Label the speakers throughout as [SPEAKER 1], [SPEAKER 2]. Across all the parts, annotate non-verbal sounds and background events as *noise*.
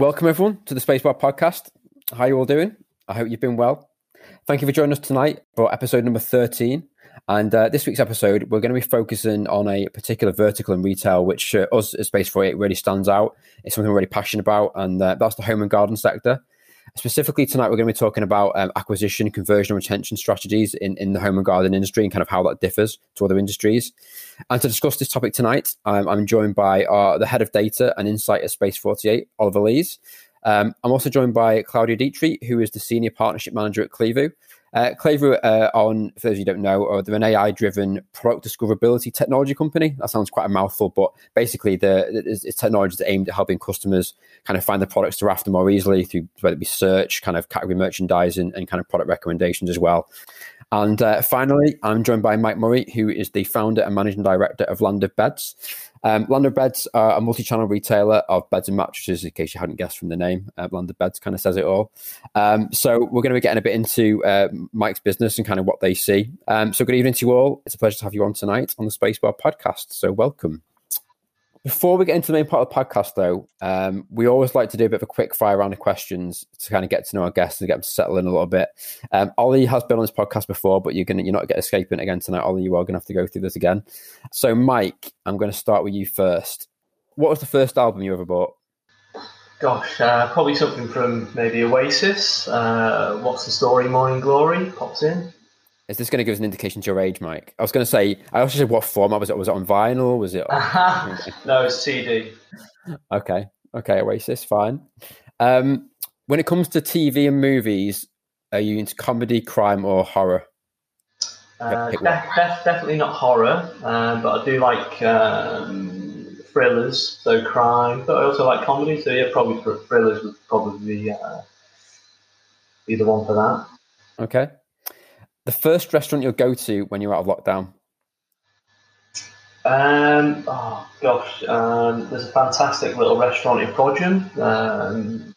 [SPEAKER 1] Welcome, everyone, to the Spacebar podcast. How are you all doing? I hope you've been well. Thank you for joining us tonight for episode number 13. And uh, this week's episode, we're going to be focusing on a particular vertical in retail, which uh, us at Space 48 really stands out. It's something we're really passionate about, and uh, that's the home and garden sector. Specifically, tonight, we're going to be talking about um, acquisition, conversion, and retention strategies in, in the home and garden industry and kind of how that differs to other industries. And to discuss this topic tonight, um, I'm joined by our, the head of data and insight at Space 48, Oliver Lees. Um, I'm also joined by Claudia Ditri, who is the senior partnership manager at Klevu. Uh, uh, on for those you don't know, are they're an AI-driven product discoverability technology company. That sounds quite a mouthful, but basically, the it's, it's technology that's aimed at helping customers kind of find the products they're after more easily through whether it be search, kind of category merchandising, and kind of product recommendations as well. And uh, finally, I'm joined by Mike Murray, who is the founder and managing director of Land of Beds. Um, Beds are a multi-channel retailer of beds and mattresses. In case you hadn't guessed from the name, uh, Beds kind of says it all. Um, so we're going to be getting a bit into uh, Mike's business and kind of what they see. Um, so good evening to you all. It's a pleasure to have you on tonight on the Spacebar podcast. So welcome. Before we get into the main part of the podcast, though, um, we always like to do a bit of a quick fire round of questions to kind of get to know our guests and get them to settle in a little bit. Um, Ollie has been on this podcast before, but you're gonna you're not escape it again tonight. Ollie, you are to have to go through this again. So, Mike, I'm going to start with you first. What was the first album you ever bought?
[SPEAKER 2] Gosh, uh, probably something from maybe Oasis. Uh, What's the story? Morning Glory pops in.
[SPEAKER 1] Is this going to give us an indication to your age, Mike? I was going to say, I also said what format was it? Was it on vinyl? Was it? On... *laughs*
[SPEAKER 2] no, it's CD.
[SPEAKER 1] Okay, okay, Oasis, fine. Um, when it comes to TV and movies, are you into comedy, crime, or horror?
[SPEAKER 2] Uh, def- def- definitely not horror, uh, but I do like um, thrillers, so crime. But I also like comedy, so yeah, probably thrillers would probably be, uh, be the one for that.
[SPEAKER 1] Okay. The first restaurant you'll go to when you're out of lockdown?
[SPEAKER 2] Um, oh gosh, um, there's a fantastic little restaurant in Frodsham. Um,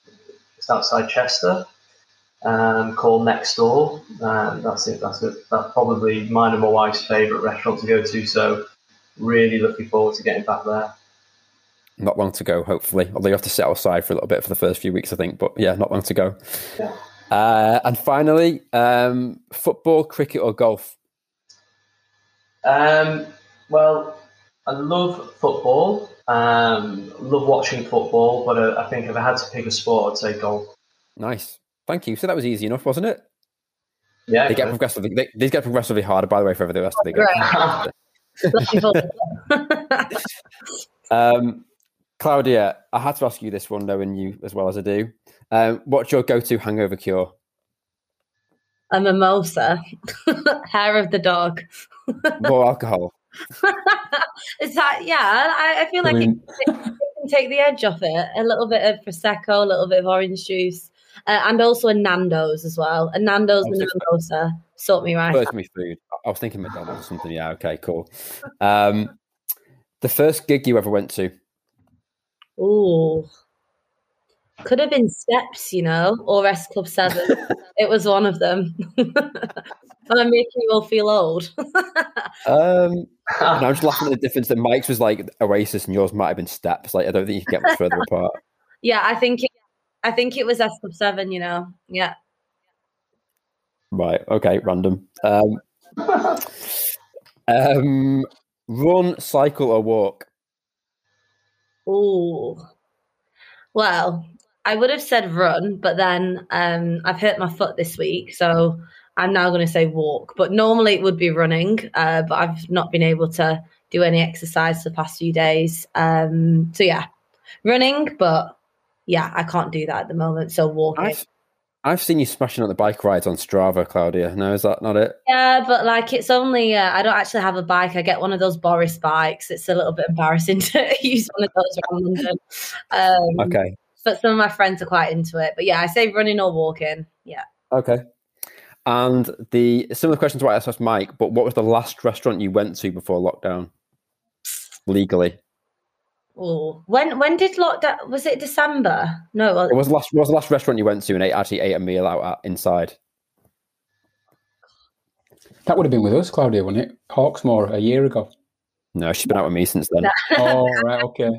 [SPEAKER 2] it's outside Chester, um, called Next Door. Um, that's it. That's it. That's probably mine and my wife's favourite restaurant to go to. So, really looking forward to getting back there.
[SPEAKER 1] Not long to go, hopefully. Although you have to sit outside for a little bit for the first few weeks, I think. But yeah, not long to go. Yeah. Uh, and finally, um, football, cricket, or golf?
[SPEAKER 2] Um, well, I love football. Um, love watching football, but uh, I think if I had to pick a sport, I'd say golf.
[SPEAKER 1] Nice, thank you. So that was easy enough, wasn't it?
[SPEAKER 2] Yeah,
[SPEAKER 1] they get progressively. They, these get progressively harder, by the way, for the rest of the game. um, Claudia, I had to ask you this one, knowing you as well as I do. Um, what's your go-to hangover cure?
[SPEAKER 3] A mimosa, *laughs* hair of the dog. *laughs*
[SPEAKER 1] More alcohol.
[SPEAKER 3] Is that yeah? I, I feel like I mean, it, it, can take the edge off it. A little bit of prosecco, a little bit of orange juice, uh, and also a Nando's as well. A Nando's and a mimosa sort me right.
[SPEAKER 1] First, me food. I was thinking McDonald's or something. Yeah. Okay. Cool. Um, the first gig you ever went to?
[SPEAKER 3] Oh, could have been Steps, you know, or S Club 7. *laughs* it was one of them. *laughs* I'm making you all feel old. *laughs*
[SPEAKER 1] um, I'm just laughing at the difference that Mike's was like Oasis and yours might have been Steps. Like, I don't think you can get much further apart.
[SPEAKER 3] Yeah, I think it, I think it was S Club 7, you know. Yeah.
[SPEAKER 1] Right. Okay. Random. Um, um, run, cycle, or walk?
[SPEAKER 3] Oh, well, I would have said run, but then um, I've hurt my foot this week, so I'm now going to say walk. But normally it would be running, uh, but I've not been able to do any exercise for the past few days. Um, so yeah, running, but yeah, I can't do that at the moment. So walking.
[SPEAKER 1] I've, I've seen you smashing on the bike rides on Strava, Claudia. No, is that not it?
[SPEAKER 3] Yeah, but like it's only uh, I don't actually have a bike. I get one of those Boris bikes. It's a little bit embarrassing *laughs* to use one of those around London.
[SPEAKER 1] Um, okay.
[SPEAKER 3] But some of my friends are quite into it. But yeah, I say running or walking. Yeah.
[SPEAKER 1] Okay. And the similar question to what I asked Mike, but what was the last restaurant you went to before lockdown? Legally.
[SPEAKER 3] Oh, when when did lockdown? Was it December? No,
[SPEAKER 1] well, it was last. Was the last restaurant you went to and ate, actually ate a meal out at, inside?
[SPEAKER 4] That would have been with us, Claudia, wouldn't it? Hawksmoor a year ago.
[SPEAKER 1] No, she's been out with me since then. *laughs*
[SPEAKER 4] oh right, okay.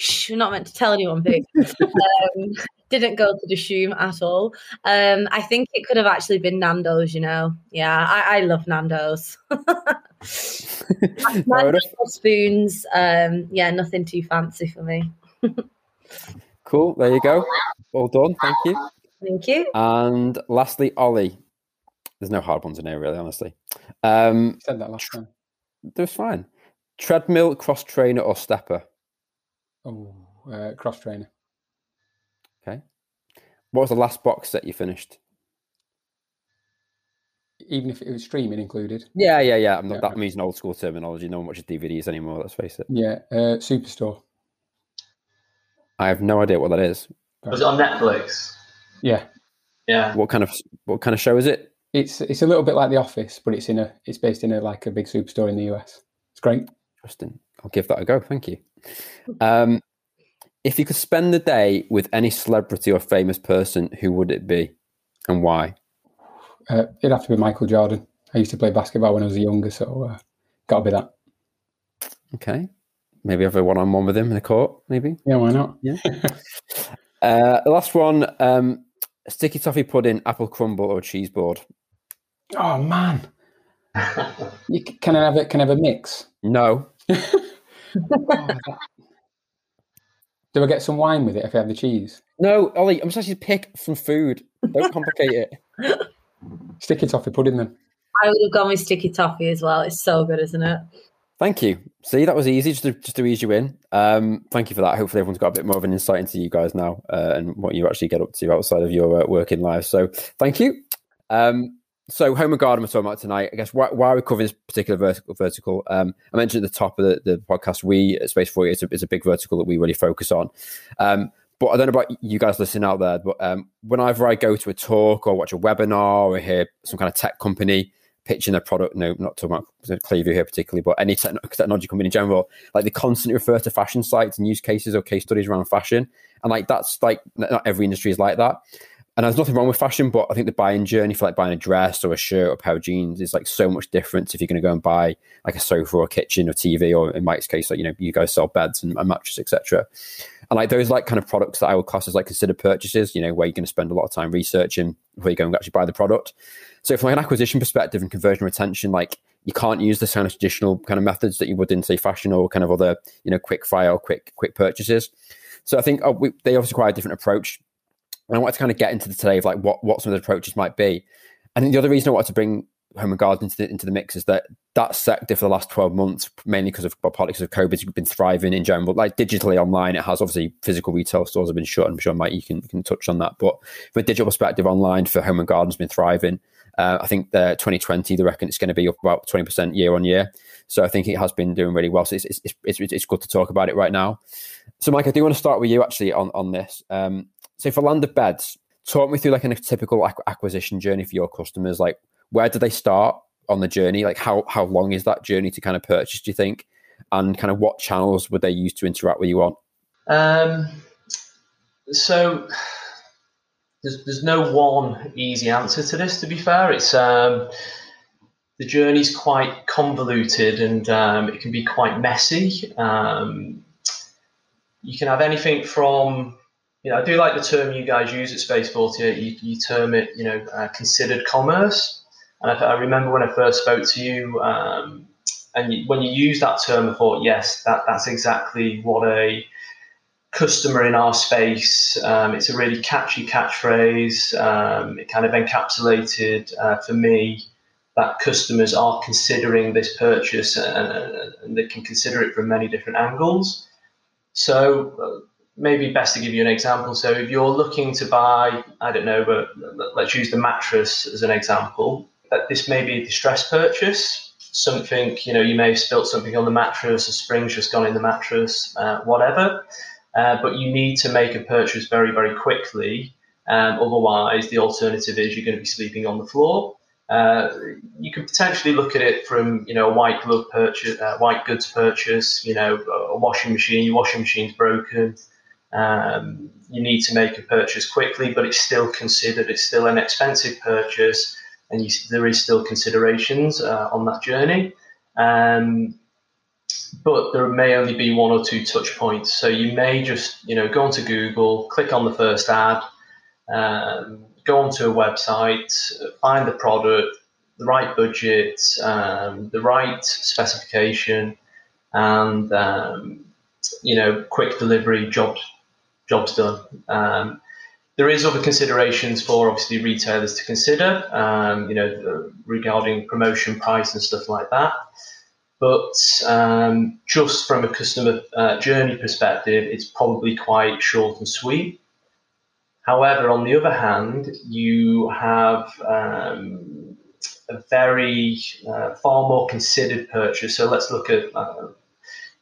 [SPEAKER 3] Shh, we're not meant to tell anyone big. *laughs* um, didn't go to the Shoom at all. Um, I think it could have actually been Nando's, you know. Yeah, I, I love Nando's. *laughs* *laughs* Nando's spoons. Um, yeah, nothing too fancy for me.
[SPEAKER 1] cool. There you go. Well done. Thank you.
[SPEAKER 3] Thank you.
[SPEAKER 1] And lastly, Ollie. There's no hard ones in here, really, honestly. Um,
[SPEAKER 4] said that last time.
[SPEAKER 1] That's fine. Treadmill, cross trainer, or stepper?
[SPEAKER 4] Oh, uh, cross trainer.
[SPEAKER 1] Okay. What was the last box set you finished?
[SPEAKER 4] Even if it was streaming included.
[SPEAKER 1] Yeah, yeah, yeah. Not, yeah. That means an old school terminology. No one watches DVDs anymore. Let's face it.
[SPEAKER 4] Yeah, uh, Superstore.
[SPEAKER 1] I have no idea what that is.
[SPEAKER 2] Was it on Netflix?
[SPEAKER 4] Yeah.
[SPEAKER 2] Yeah.
[SPEAKER 1] What kind of what kind of show is it?
[SPEAKER 4] It's it's a little bit like The Office, but it's in a it's based in a like a big superstore in the US. It's great.
[SPEAKER 1] Interesting. I'll give that a go. Thank you. Um, if you could spend the day with any celebrity or famous person, who would it be, and why?
[SPEAKER 4] Uh, it'd have to be Michael Jordan. I used to play basketball when I was younger, so uh, got to be that.
[SPEAKER 1] Okay. Maybe have a one-on-one with him in the court. Maybe.
[SPEAKER 4] Yeah, why not?
[SPEAKER 1] Yeah. *laughs* uh, the last one: um, sticky toffee pudding, apple crumble, or cheese board.
[SPEAKER 4] Oh man! *laughs* you, can I have it? Can I have a mix?
[SPEAKER 1] No. *laughs*
[SPEAKER 4] oh, Do I get some wine with it if I have the cheese?
[SPEAKER 1] No, Ollie, I'm supposed to pick from food. Don't complicate it. *laughs*
[SPEAKER 4] Sticky toffee pudding then.
[SPEAKER 3] I would have gone with sticky toffee as well. It's so good, isn't it?
[SPEAKER 1] Thank you. See, that was easy just to, just to ease you in. Um, thank you for that. Hopefully, everyone's got a bit more of an insight into you guys now uh, and what you actually get up to outside of your uh, working life. So, thank you. Um, so home and garden we're talking about tonight. I guess why, why are we covering this particular vertical? Vertical. Um, I mentioned at the top of the, the podcast, we at Space Forty is a, is a big vertical that we really focus on. Um, but I don't know about you guys listening out there, but um, whenever I go to a talk or watch a webinar or hear some kind of tech company pitching their product, no, not talking about Klevu here particularly, but any technology company in general, like they constantly refer to fashion sites and use cases or case studies around fashion. And like that's like not every industry is like that. And there's nothing wrong with fashion, but I think the buying journey for like buying a dress or a shirt or a pair of jeans is like so much different if you're going to go and buy like a sofa or a kitchen or TV or in Mike's case, like you know, you guys sell beds and, and mattresses, etc. And like those like kind of products that I would class as like considered purchases, you know, where you're going to spend a lot of time researching before you go and actually buy the product. So from like an acquisition perspective and conversion retention, like you can't use the kind of traditional kind of methods that you would in say fashion or kind of other you know quick file, quick quick purchases. So I think oh, we, they obviously require a different approach. And I wanted to kind of get into the today of like what, what some of the approaches might be. And the other reason I wanted to bring home and garden into the, into the mix is that that sector for the last 12 months, mainly because of partly because of COVID, has been thriving in general. Like digitally online, it has obviously physical retail stores have been shut. I'm sure Mike, you can, can touch on that. But from a digital perspective, online for home and garden has been thriving. Uh, I think the 2020, they reckon it's going to be up about 20% year on year. So I think it has been doing really well. So it's, it's, it's, it's, good to talk about it right now. So Mike, I do want to start with you actually on, on this. Um, so for land of beds, talk me through like a typical acquisition journey for your customers. Like where do they start on the journey? Like how how long is that journey to kind of purchase? Do you think? And kind of what channels would they use to interact with you on?
[SPEAKER 2] Um, so there's there's no one easy answer to this. To be fair, it's um, the journey's quite convoluted and um, it can be quite messy. Um, you can have anything from you know, I do like the term you guys use at Space 48. You, you term it, you know, uh, considered commerce. And I, I, remember when I first spoke to you, um, and you, when you use that term, I thought, yes, that, that's exactly what a customer in our space. Um, it's a really catchy catchphrase. Um, it kind of encapsulated uh, for me that customers are considering this purchase and, and, they can consider it from many different angles. So uh, maybe best to give you an example. So if you're looking to buy, I don't know, but let's use the mattress as an example. That this may be a distress purchase. Something you know, you may have spilt something on the mattress, a spring's just gone in the mattress, uh, whatever. Uh, but you need to make a purchase very, very quickly. Um, otherwise, the alternative is you're going to be sleeping on the floor. Uh, you could potentially look at it from you know a white glove purchase, uh, white goods purchase. You know, a washing machine. Your washing machine's broken. Um, you need to make a purchase quickly, but it's still considered, it's still an expensive purchase, and you, there is still considerations uh, on that journey. Um, but there may only be one or two touch points. So you may just, you know, go onto Google, click on the first ad, um, go onto a website, find the product, the right budget, um, the right specification, and um, you know, quick delivery, jobs jobs done. Um, there is other considerations for obviously retailers to consider, um, you know, regarding promotion price and stuff like that. But um, just from a customer uh, journey perspective, it's probably quite short and sweet. However, on the other hand, you have um, a very uh, far more considered purchase. So let's look at uh,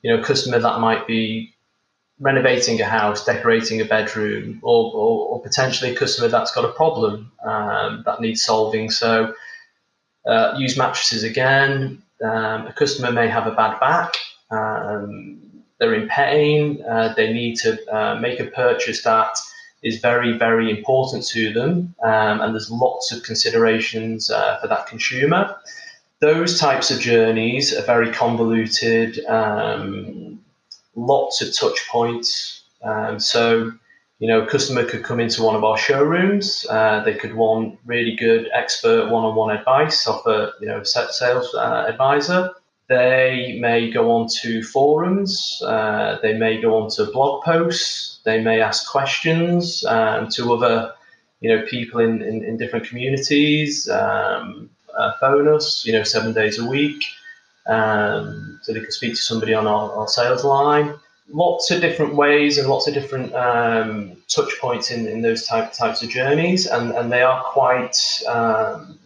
[SPEAKER 2] you know a customer that might be renovating a house, decorating a bedroom, or, or, or potentially a customer that's got a problem um, that needs solving. So uh, use mattresses again. Um, a customer may have a bad back. Um, they're in pain. Uh, they need to uh, make a purchase that is very, very important to them. Um, and there's lots of considerations uh, for that consumer. Those types of journeys are very convoluted, um, lots of touch points. Um, so, you know, a customer could come into one of our showrooms. Uh, they could want really good expert one-on-one advice off a you know set sales uh, advisor. They may go on to forums. Uh, they may go on to blog posts. They may ask questions um, to other, you know, people in, in, in different communities. Um, uh, phone us, you know, seven days a week, um, so they can speak to somebody on our, our, sales line. Lots of different ways and lots of different um, touch points in, in those type, types of journeys, and, and they are quite um,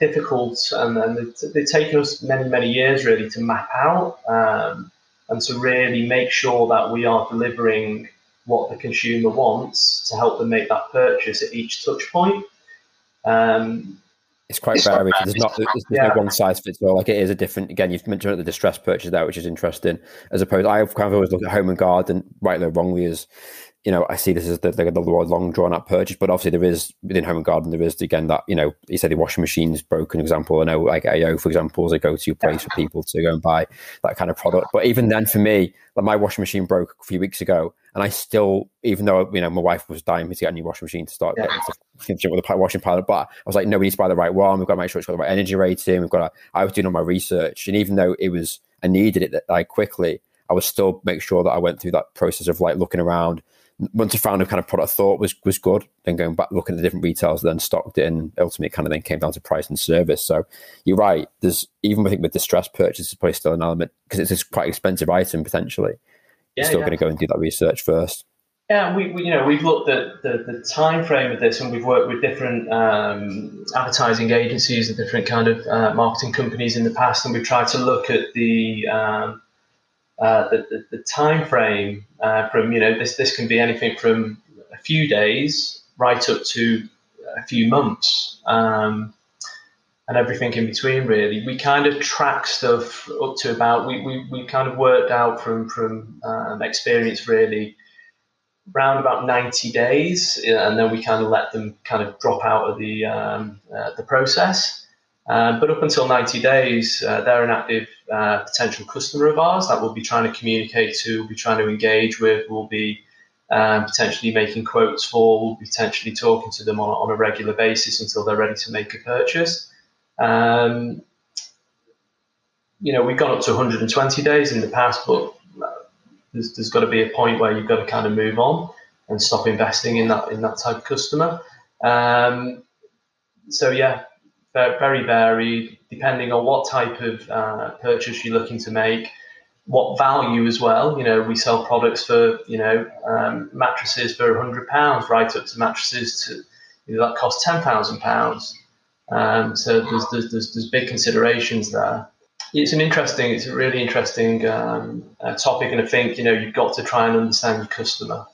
[SPEAKER 2] difficult and, and they've taken us many, many years really to map out um, and to really make sure that we are delivering what the consumer wants to help them make that purchase at each touch point. Um,
[SPEAKER 1] it's quite it's varied. There's not there's, yeah. no one size fits all. Like it is a different. Again, you've mentioned the distress purchase there, which is interesting. As opposed, I've kind of always looked at home and garden, rightly or wrongly, as you know, I see this as the, the, the long drawn out purchase, but obviously there is within home and garden, there is again that, you know, you said the washing machine's broken example. I know like AO, for example, is a go to place for people to go and buy that kind of product. But even then for me, like my washing machine broke a few weeks ago and I still, even though, you know, my wife was dying to get a new washing machine to start yeah. getting with the washing pilot, but I was like, no, we need to buy the right one. We've got to make sure it's got the right energy rating. We've got to, I was doing all my research. And even though it was, I needed it like quickly, I was still make sure that I went through that process of like looking around, once I found a kind of product I thought was was good, then going back looking at the different retailers, then stocked it, and ultimately kind of then came down to price and service. So you're right. There's even I think with distressed purchase is probably still an element because it's a quite expensive item potentially. Yeah, still yeah. going to go and do that research first.
[SPEAKER 2] Yeah, we, we, you know we've looked at the, the time frame of this, and we've worked with different um, advertising agencies and different kind of uh, marketing companies in the past, and we've tried to look at the um, uh, the, the, the, time frame uh, from you know this this can be anything from a few days right up to a few months um, and everything in between really we kind of track stuff up to about we, we, we kind of worked out from from um, experience really around about 90 days and then we kind of let them kind of drop out of the um, uh, the process um, but up until 90 days, uh, they're an active uh, potential customer of ours that we'll be trying to communicate to, we'll be trying to engage with, we'll be um, potentially making quotes for, we'll be potentially talking to them on, on a regular basis until they're ready to make a purchase. Um, you know, we've gone up to 120 days in the past, but there's, there's got to be a point where you've got to kind of move on and stop investing in that in that type of customer. Um, so yeah, very varied, depending on what type of uh, purchase you're looking to make, what value as well. You know, we sell products for you know um, mattresses for hundred pounds, right up to mattresses to you know, that cost ten thousand um. So there's, there's, there's there's big considerations there. It's an interesting, it's a really interesting um, uh, topic, and I think you know you've got to try and understand your customer.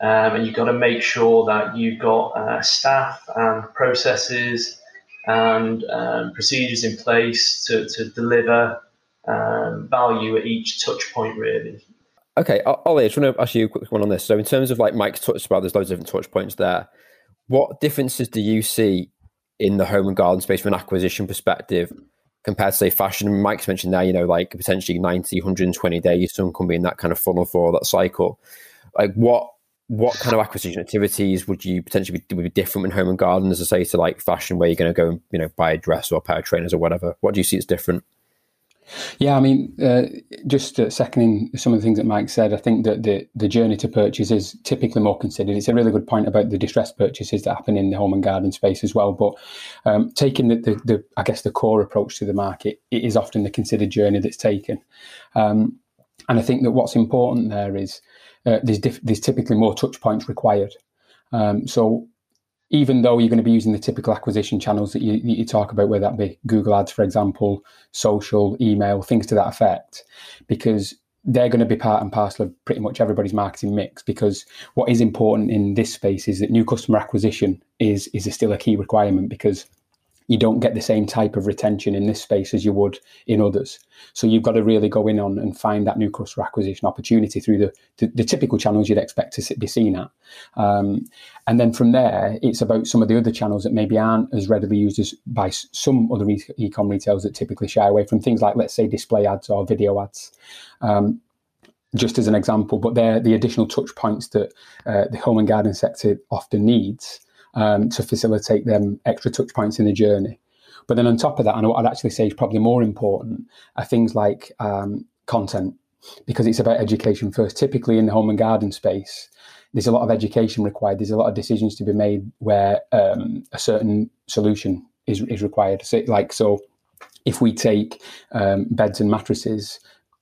[SPEAKER 2] Um, and you've got to make sure that you've got uh, staff and processes and um, procedures in place to, to deliver um, value at each touch point, really.
[SPEAKER 1] Okay, Ollie, I just want to ask you a quick one on this. So, in terms of like Mike's touched about, there's loads of different touch points there. What differences do you see in the home and garden space from an acquisition perspective compared to say fashion? Mike's mentioned there, you know, like potentially 90, 120 days, some can be in that kind of funnel for that cycle. Like what what kind of acquisition activities would you potentially be, would be different in home and garden as I say to like fashion where you're going to go and you know buy a dress or a pair of trainers or whatever? What do you see as different?
[SPEAKER 4] Yeah, I mean, uh, just uh, seconding some of the things that Mike said, I think that the, the journey to purchase is typically more considered. It's a really good point about the distressed purchases that happen in the home and garden space as well. But um, taking the, the, the, I guess, the core approach to the market, it is often the considered journey that's taken. Um, and I think that what's important there is uh, there's, diff- there's typically more touch points required. Um, so even though you're going to be using the typical acquisition channels that you, you, talk about, whether that be Google Ads, for example, social, email, things to that effect, because they're going to be part and parcel of pretty much everybody's marketing mix. Because what is important in this space is that new customer acquisition is is still a key requirement because you don't get the same type of retention in this space as you would in others. So you've got to really go in on and find that new customer acquisition opportunity through the, the, the typical channels you'd expect to be seen at. Um, and then from there, it's about some of the other channels that maybe aren't as readily used as by some other e-com retailers that typically shy away from things like, let's say, display ads or video ads. Um, just as an example, but they're the additional touch points that uh, the home and garden sector often needs um, to facilitate them extra touch points in the journey. But then on top of that, and what I'd actually say is probably more important, are things like um, content, because it's about education first. Typically in the home and garden space, there's a lot of education required. There's a lot of decisions to be made where um, a certain solution is, is required. So, like so, if we take um, beds and mattresses,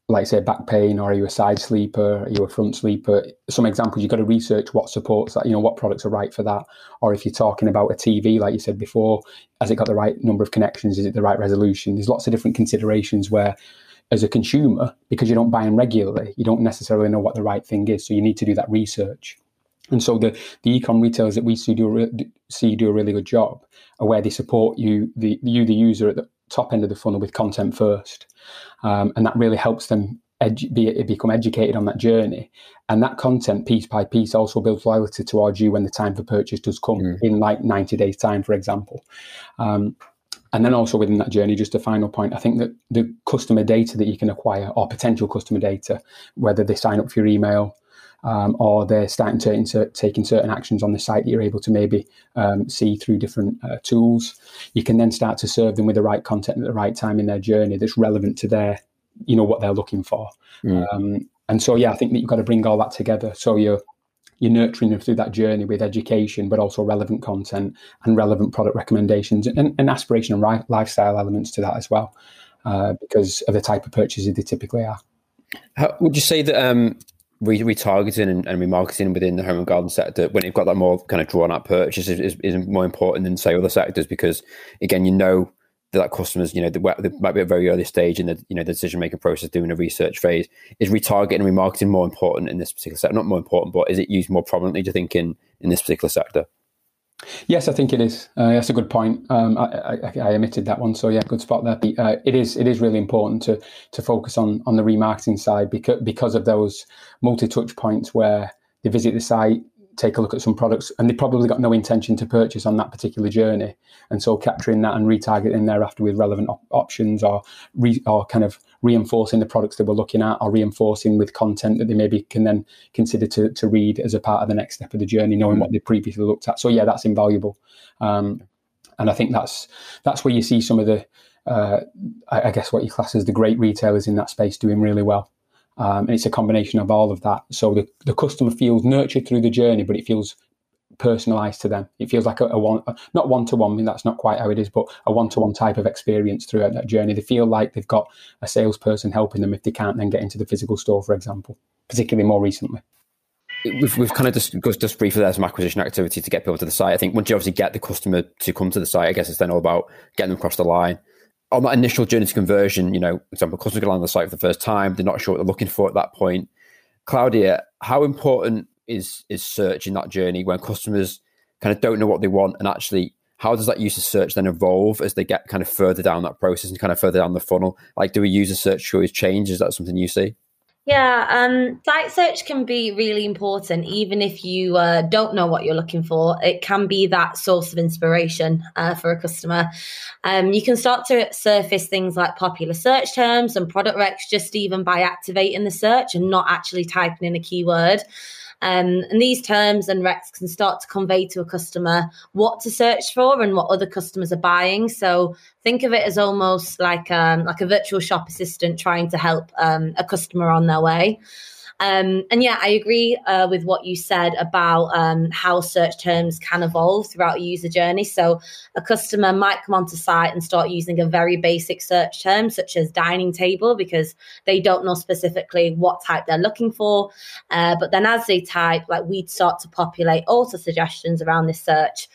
[SPEAKER 4] like say back pain or are you a side sleeper? Are you a front sleeper? Some examples you've got to research what supports that you know what products are right for that. Or if you're talking about a tv like you said before has it got the right number of connections? Is it the right resolution? There's lots of different considerations where as a consumer because you don't buy them regularly you don't necessarily know what the right thing is so you need to do that research. And so the the ecom retailers that we see do, see do a really good job are where they support you the you the user at the top end of the funnel with content first um, and that really helps them edu- be, become educated on that journey. And that content, piece by piece, also builds loyalty towards you when the time for purchase does come mm. in like 90 days' time, for example. Um, and then also within that journey, just a final point, I think that the customer data that you can acquire or potential customer data, whether they sign up for your email, um, or they're starting to insert, taking certain actions on the site that you're able to maybe um, see through different uh, tools. You can then start to serve them with the right content at the right time in their journey that's relevant to their, you know, what they're looking for. Mm. Um, and so, yeah, I think that you've got to bring all that together. So you're you're nurturing them through that journey with education, but also relevant content and relevant product recommendations and, and aspiration and ri- lifestyle elements to that as well, uh, because of the type of purchases they typically are.
[SPEAKER 1] How, would you say that um, re- retargeting and, and, remarketing within the home and garden sector when you've got that more kind of drawn out purchase is, is, is, more important than say other sectors because again you know that, that customers you know they, they might be at a very early stage in the you know the decision making process doing a research phase. Is retargeting and remarketing more important in this particular sector? Not more important but is it used more prominently do you think in in this particular sector
[SPEAKER 4] Yes, I think it is. Uh, that's a good point. Um, I, I, I, omitted that one, so yeah, good spot there. Uh, it is. It is really important to to focus on on the remarketing side because because of those multi touch points where they visit the site, take a look at some products, and they probably got no intention to purchase on that particular journey. And so capturing that and retargeting thereafter with relevant op- options or re- or kind of reinforcing the products that we're looking at or reinforcing with content that they maybe can then consider to, to read as a part of the next step of the journey, knowing mm what they previously looked at. So yeah, that's invaluable. Um, and I think that's that's where you see some of the uh, I, I guess what you class as the great retailers in that space doing really well. Um, and it's a combination of all of that. So the, the customer feels nurtured through the journey, but it feels personalized to them. It feels like a, a one, not one to one. I mean, that's not quite how it is, but a one to one type of experience throughout that journey. They feel like they've got a salesperson helping them if they can't then get into the physical store, for example, particularly more recently.
[SPEAKER 1] We've, we've kind of discussed just briefly there some acquisition activity to get people to the site. I think once you obviously get the customer to come to the site, I guess it's then all about getting them across the line on that initial journey to conversion, you know, for example, customers get on the site for the first time, they're not sure what they're looking for at that point. Claudia, how important is is search in that journey when customers kind of don't know what they want and actually how does that use of search then evolve as they get kind of further down that process and kind of further down the funnel? Like, do we use a search choice change? Is that something you see?
[SPEAKER 3] Yeah, um, site search can be really important, even if you uh, don't know what you're looking for. It can be that source of inspiration uh, for a customer. Um, you can start to surface things like popular search terms and product recs just even by activating the search and not actually typing in a keyword. Um, and these terms and recs can start to convey to a customer what to search for and what other customers are buying. So think of it as almost like um, like a virtual shop assistant trying to help um, a customer on their way. Um, and yeah, I agree uh, with what you said about um, how search terms can evolve throughout a user journey. So a customer might come onto site and start using a very basic search term, such as dining table, because they don't know specifically what type they're looking for. Uh, but then as they type, like we'd start to populate auto suggestions around this search.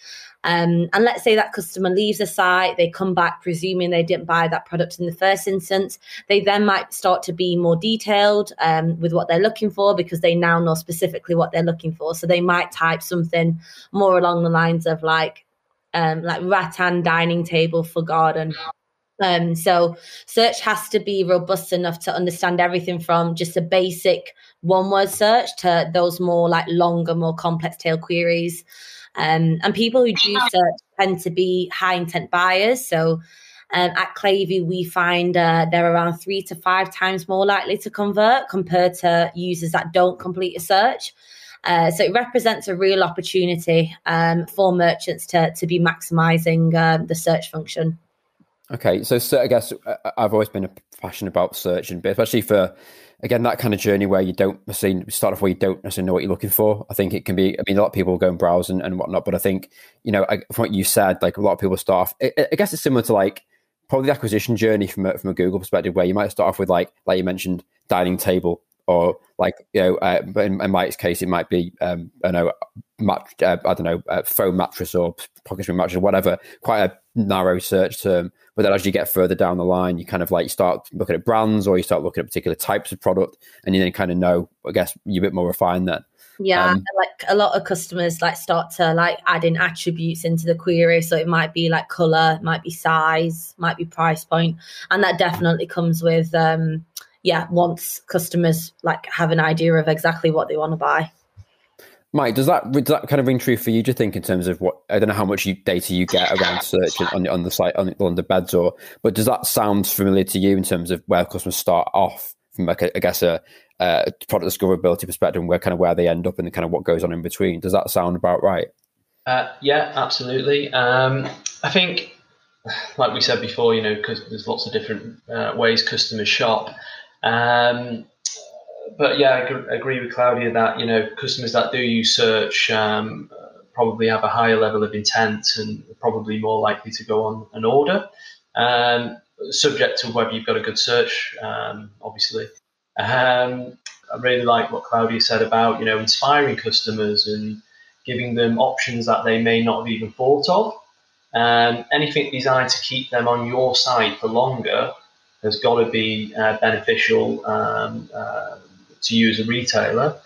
[SPEAKER 3] Um, and let's say that customer leaves the site, they come back presuming they didn't buy that product in the first instance. They then might start to be more detailed um, with what they're looking for because they now know specifically what they're looking for. So they might type something more along the lines of like, um, like rattan dining table for garden. Um, so search has to be robust enough to understand everything from just a basic one word search to those more like longer, more complex tail queries. Um, and people who do search tend to be high intent buyers. So um, at Klevu, we find uh, they're around three to five times more likely to convert compared to users that don't complete a search. Uh, so it represents a real opportunity um, for merchants to, to be maximizing uh, the search function.
[SPEAKER 1] Okay, so, so I guess uh, I've always been a passionate about search, and especially for again that kind of journey where you don't necessarily start off where you don't necessarily know what you're looking for. I think it can be. I mean, a lot of people go and browse and, and whatnot, but I think you know, I, from what you said, like a lot of people start off. I, I guess it's similar to like probably the acquisition journey from a, from a Google perspective, where you might start off with like like you mentioned dining table or like you know, uh, in, in Mike's case, it might be um, I know, mat- uh, I don't know, uh, foam mattress or pocket spring mattress or whatever. Quite a narrow search term. But then as you get further down the line, you kind of like start looking at brands or you start looking at particular types of product, and you then kind of know, I guess, you're a bit more refined then.
[SPEAKER 3] Yeah, um, like a lot of customers like start to like add in attributes into the query. So it might be like color, might be size, might be price point, and that definitely comes with um yeah, once customers like have an idea of exactly what they want to buy.
[SPEAKER 1] Mike, does that does that kind of ring true for you? Do you think in terms of what I don't know how much you, data you get around search on on the site on, on the beds or, but does that sound familiar to you in terms of where customers start off from like a, I guess a, a product discoverability perspective and where kind of where they end up and kind of what goes on in between? Does that sound about right?
[SPEAKER 2] Uh, yeah, absolutely. Um, I think, like we said before, you know, because there's lots of different uh, ways customers shop. Um, but yeah, I agree with Claudia that you know customers that do use search um, probably have a higher level of intent and probably more likely to go on an order. Um, subject to whether you've got a good search, um, obviously. Um, I really like what Claudia said about you know inspiring customers and giving them options that they may not have even thought of. Um, anything designed to keep them on your site for longer has got to be uh, beneficial um, uh, to you as a retailer.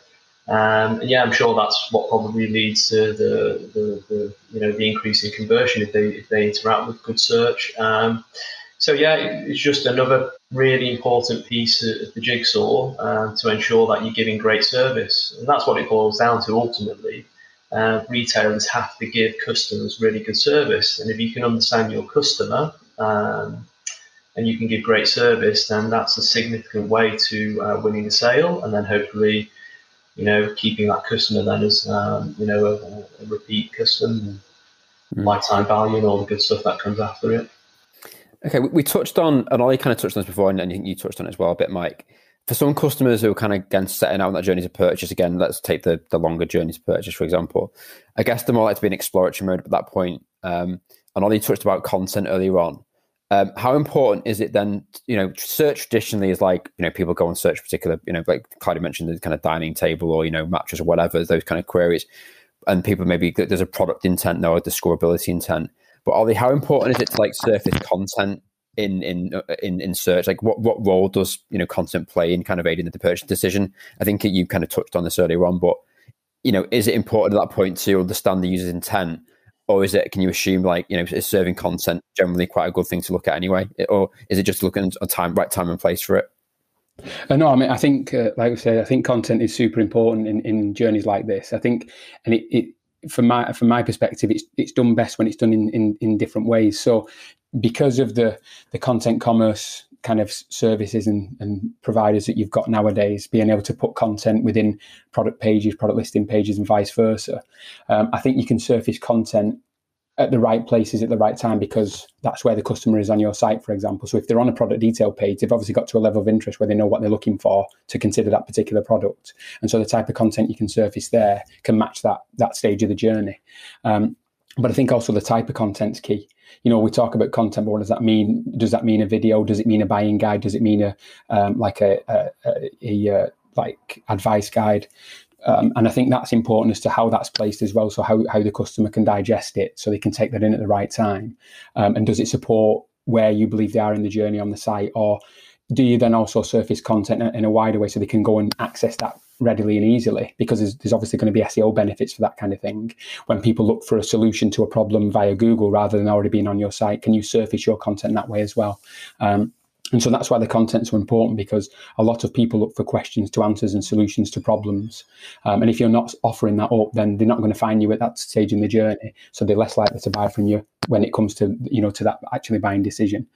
[SPEAKER 2] Um, and yeah, I'm sure that's what probably leads to the, the, the, you know the increase in conversion if they if they interact with good search. Um, so yeah, it's just another really important piece of the jigsaw uh, to ensure that you're giving great service, and that's what it boils down to ultimately. Uh, retailers have to give customers really good service, and if you can understand your customer um, and you can give great service, then that's a significant way to uh, winning a sale, and then hopefully, you know, keeping that customer then as um, you know a, a repeat customer, mm. lifetime value, and all the good stuff that comes after it.
[SPEAKER 1] Okay, we, we touched on, and I kind of touched on this before, and, and you touched on it as well a bit, Mike. For some customers who are kind of again setting out on that journey to purchase, again, let's take the, the longer journey to purchase, for example. I guess they're more likely to be in exploratory mode at that point. Um, and Ollie touched about content earlier on. Um, how important is it then? You know, search traditionally is like you know people go and search particular you know like Claudia mentioned the kind of dining table or you know mattress or whatever those kind of queries, and people maybe there's a product intent no, a discoverability intent. But are they how important is it to like surface content in in in in search? Like what what role does you know content play in kind of aiding the purchase decision? I think you kind of touched on this earlier on, but you know, is it important at that point to understand the user's intent? Or is it can you assume like you know is serving content generally quite a good thing to look at anyway or is it just looking at time right time and place for it
[SPEAKER 4] Uh, no, I mean, I think, uh, like we said, I think content is super important in, in journeys like this. I think, and it, it from my from my perspective, it's it's done best when it's done in, in, in different ways. So, because of the the content commerce kind of services and, and providers that you've got nowadays, being able to put content within product pages, product listing pages, and vice versa, um, I think you can surface content at the right places at the right time because that's where the customer is on your site, for example. So if they're on a product detail page, they've obviously got to a level of interest where they know what they're looking for to consider that particular product. And so the type of content you can surface there can match that that stage of the journey. Um, but I think also the type of content's key. You know, we talk about content, but what does that mean? Does that mean a video? Does it mean a buying guide? Does it mean a um, like a, a, a, a uh, like advice guide? Um, and I think that's important as to how that's placed as well. So how, how the customer can digest it so they can take that in at the right time. Um, and does it support where you believe they are in the journey on the site? Or do you then also surface content in a wider way so they can go and access that readily and easily? Because there's, there's obviously going to be SEO benefits for that kind of thing. When people look for a solution to a problem via Google rather than already being on your site, can you surface your content that way as well? Um, and so that's why the content's so important because a lot of people look for questions to answers and solutions to problems. Um, and if you're not offering that up, then they're not going to find you at that stage in the journey. So they're less likely to buy from you when it comes to you know to that actually buying decision.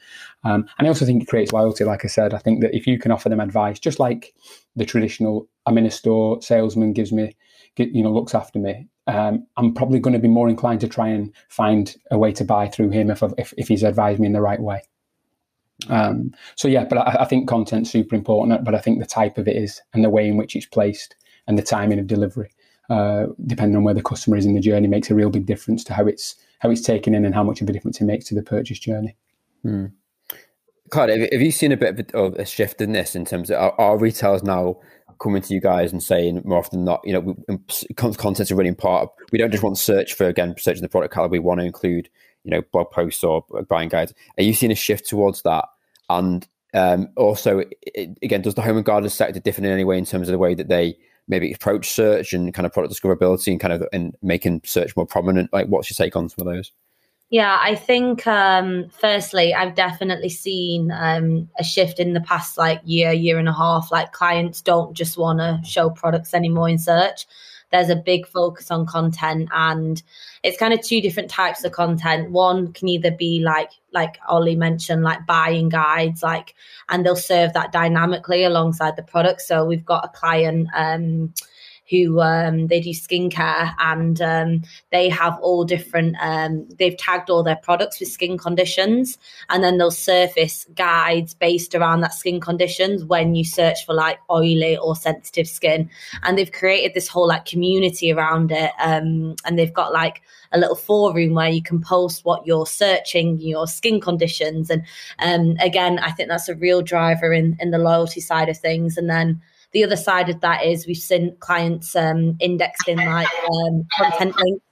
[SPEAKER 4] Um, and I also think it creates loyalty. Like I said, I think that if you can offer them advice, just like the traditional, I'm in a store, salesman gives me, you know, looks after me. Um, I'm probably going to be more inclined to try and find a way to buy through him if, if, if he's advised me in the right way. Um, so yeah, but I, I think content's super important. But I think the type of it is, and the way in which it's placed, and the timing of delivery, uh, depending on where the customer is in the journey, makes a real big difference to how it's how it's taken in and how much of a difference it makes to the purchase journey.
[SPEAKER 1] Hmm. Clyde, have you seen a bit of a, shift in this in terms of are retailers now coming to you guys and saying more often than not, you know, content's a really important. We don't just want search for again searching the product category. We want to include you know blog posts or buying guides. Are you seeing a shift towards that? And um, also, it, again, does the home and garden sector differ in any way in terms of the way that they maybe approach search and kind of product discoverability and kind of and making search more prominent? Like, what's your take on some of those?
[SPEAKER 3] Yeah, I think um, firstly, I've definitely seen um, a shift in the past like year, year and a half. Like clients don't just want to show products anymore in search there's a big focus on content and it's kind of two different types of content. One can either be like like ollie mentioned like buying guides like and they'll serve that dynamically alongside the product. So we've got a client um who um, they do skincare and um, they have all different um, they've tagged all their products with skin conditions and then they'll surface guides based around that skin conditions when you search for like oily or sensitive skin and they've created this whole like community around it um, and they've got like a little forum where you can post what you're searching, your skin conditions. And um, again, I think that's a real driver in, in the loyalty side of things. And then the other side of that is we've seen clients um, indexing like um, content links.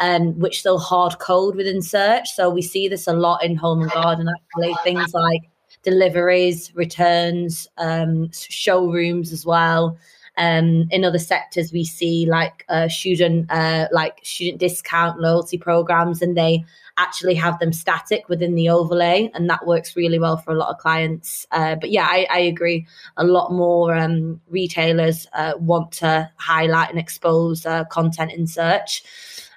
[SPEAKER 3] Um, which they'll hard code within search. So we see this a lot in home and garden actually. Things like deliveries, returns, um, showrooms as well. Um, in other sectors, we see like uh, student uh, like student discount loyalty programs, and they actually have them static within the overlay, and that works really well for a lot of clients. Uh, but yeah, I, I, agree. A lot more um, retailers uh, want to highlight and expose uh, content in search.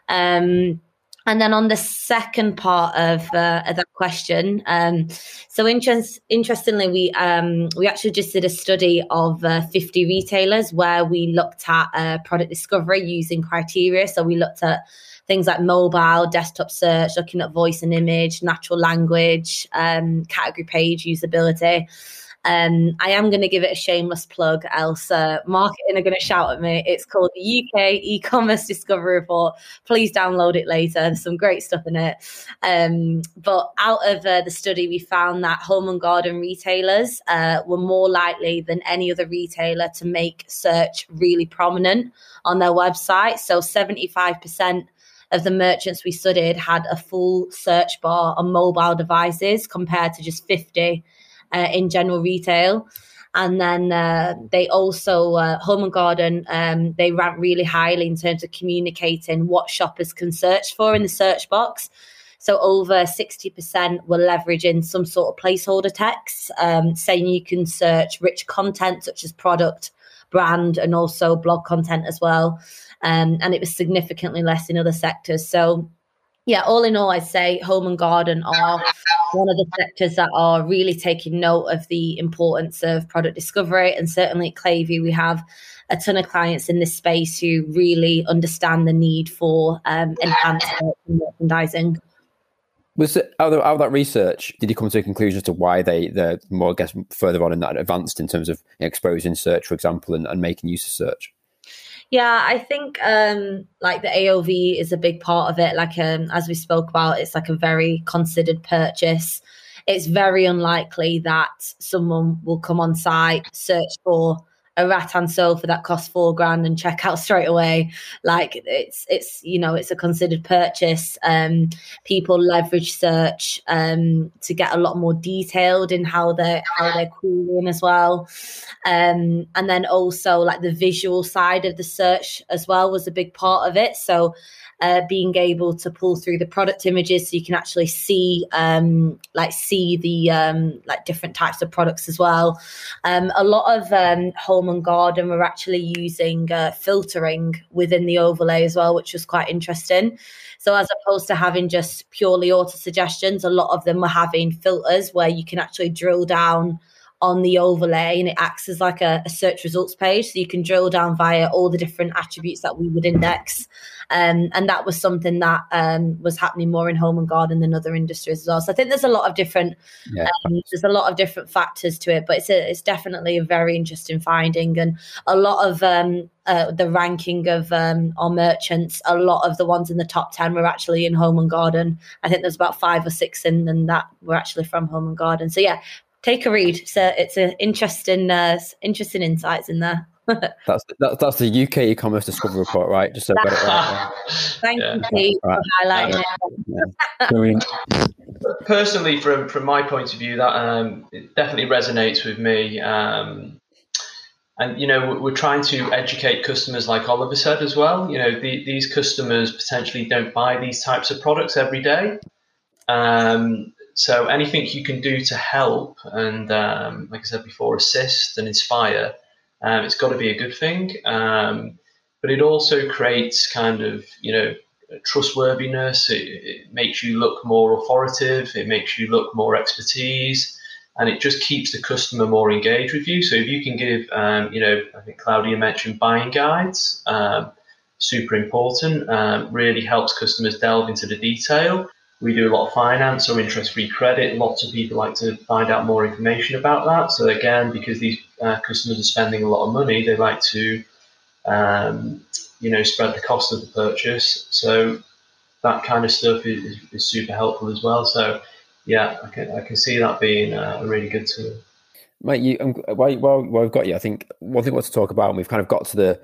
[SPEAKER 3] Um, and then on the second part of, uh, of that question, um, so interest, interestingly, we um, we actually just did a study of uh, 50 retailers where we looked at uh, product discovery using criteria. So we looked at things like mobile, desktop search, looking at voice and image, natural language, um, category page usability. Um, I am going to give it a shameless plug, else uh, marketing are going to shout at me. It's called the UK E-commerce Discovery Report. Please download it later. There's some great stuff in it. Um, but out of uh, the study, we found that home and garden retailers uh, were more likely than any other retailer to make search really prominent on their website. So 75% of the merchants we studied had a full search bar on mobile devices compared to just 50 uh, in general retail. And then uh, they also, uh, Home and Garden, um, they rank really highly in terms of communicating what shoppers can search for in the search box. So over 60% were leveraging some sort of placeholder text, um, saying you can search rich content such as product, brand, and also blog content as well. Um, and it was significantly less in other sectors. So yeah, all in all, I'd say home and garden are one of the sectors that are really taking note of the importance of product discovery. And certainly at we have a ton of clients in this space who really understand the need for um, enhanced merchandising.
[SPEAKER 1] Was it out of, out of, that research? Did you come to a conclusion as to why they they're more, I guess, further on in that advanced in terms of exposing search, for example, and, and making use of search?
[SPEAKER 3] Yeah, I think um, like the AOV is a big part of it. Like um, as we spoke about, it's like a very considered purchase. It's very unlikely that someone will come on site, search for a rattan sofa that costs four grand and check out *laughs* straight away. Like it's it's you know it's a considered purchase. Um, people leverage search um, to get a lot more detailed in how they how they're cooling as well. Um, and then also like the visual side of the search as well was a big part of it. So uh, being able to pull through the product images so you can actually see um, like see the um, like different types of products as well. Um, a lot of um, home and garden were actually using uh, filtering within the overlay as well, which was quite interesting. So as opposed to having just purely auto suggestions, a lot of them were having filters where you can actually drill down on the overlay and it acts as like a, a, search results page. So you can drill down via all the different attributes that we would index. Um, and that was something that um, was happening more in home and garden than other industries as well. So I think there's a lot of different, yeah. um, there's a lot of different factors to it, but it's a, it's definitely a very interesting finding and a lot of um, uh, the ranking of um, our merchants, a lot of the ones in the top 10 were actually in home and garden. I think there's about five or six in and that were actually from home and garden. So yeah, take a read. So it's an interesting, uh, interesting insights in there. *laughs*
[SPEAKER 1] that's that, that's the UK e-commerce discovery report, right? Just so I got it right. *laughs*
[SPEAKER 3] Thank yeah. you, Pete, right. for highlighting
[SPEAKER 2] it. Personally, from from my point of view, that um, it definitely resonates with me. Um, and you know, we're trying to educate customers, like Oliver said as well. You know, the, these customers potentially don't buy these types of products every day. Um, so anything you can do to help and, um, like I said before, assist and inspire, um, it's got to be a good thing. Um, but it also creates kind of, you know, trustworthiness. It, it, makes you look more authoritative. It makes you look more expertise. And it just keeps the customer more engaged with you. So if you can give, um, you know, I think Claudia mentioned buying guides, um, super important, um, really helps customers delve into the detail we do a lot of finance or interest-free credit. Lots of people like to find out more information about that. So again, because these uh, customers are spending a lot of money, they like to, um, you know, spread the cost of the purchase. So that kind of stuff is, is, super helpful as well. So yeah, I can, I can see that being a really good tool.
[SPEAKER 1] Mate, you, um, while, while, while we've got you, I think one thing I want to talk about, and we've kind of got to the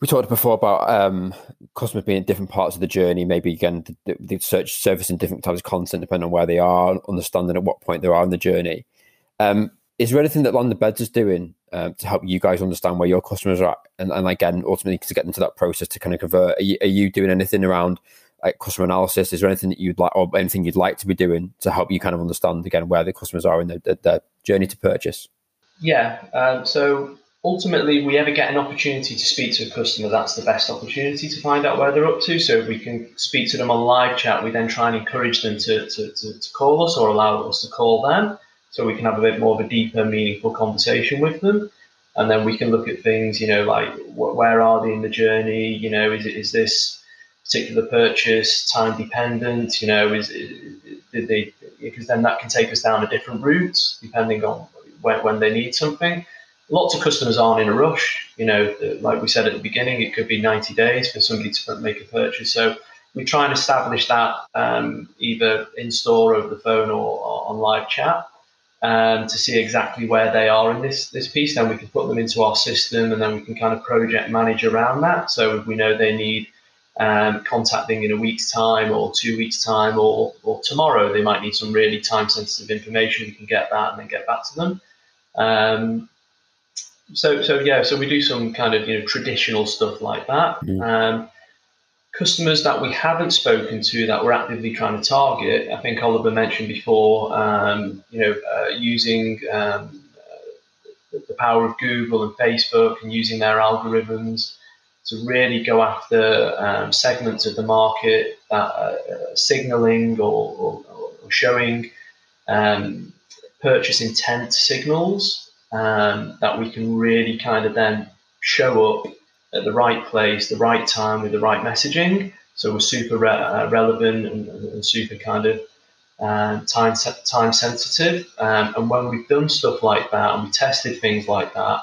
[SPEAKER 1] we talked before about um, customers being in different parts of the journey. Maybe again, the, the search service in different types of content depending on where they are, understanding at what point they are in the journey. Um, is there anything that Land of Beds is doing um, to help you guys understand where your customers are at, and, and again, ultimately to get into that process to kind of convert? Are you, are you doing anything around like customer analysis? Is there anything that you'd like, or anything you'd like to be doing to help you kind of understand again where the customers are in their, their journey to purchase?
[SPEAKER 2] Yeah. Um, so ultimately, we ever get an opportunity to speak to a customer, that's the best opportunity to find out where they're up to. So if we can speak to them on live chat, we then try and encourage them to, to, to, to call us or allow us to call them so we can have a bit more of a deeper, meaningful conversation with them. And then we can look at things, you know, like where are they in the journey? You know, is is this particular purchase time dependent? You know, is, did they? Because then that can take us down a different route depending on when, when they need something lots of customers aren't in a rush. You know, like we said at the beginning, it could be 90 days for somebody to make a purchase. So we try and establish that um, either in store over the phone or, or on live chat um, to see exactly where they are in this this piece. Then we can put them into our system, and then we can kind of project manage around that. So if we know they need um, contacting in a week's time or two weeks' time or, or tomorrow, they might need some really time sensitive information. We can get that and then get back to them. Um, so so yeah, so we do some kind of you know traditional stuff like that. Mm. Um, customers that we haven't spoken to that we're actively trying to target, I think Oliver mentioned before, um, you know, uh, using um, uh, the power of Google and Facebook and using their algorithms to really go after um, segments of the market that are uh, signaling or, or, or showing um, purchase intent signals um, that we can really kind of then show up at the right place, the right time with the right messaging. So we're super re- uh, relevant and, and, super kind of um, time time sensitive. Um, and when we've done stuff like that and we tested things like that,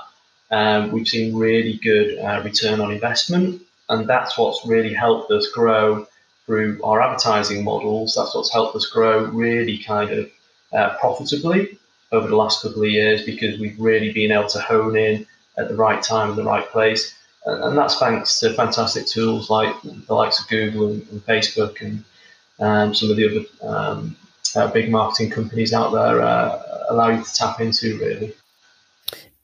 [SPEAKER 2] um, we've seen really good uh, return on investment. And that's what's really helped us grow through our advertising models. That's what's helped us grow really kind of uh, profitably over the last couple of years because we've really been able to hone in at the right time in the right place. And, and that's thanks to fantastic tools like the likes of Google and, and Facebook and um, some of the other um, uh, big marketing companies out there uh, allow you to tap into really.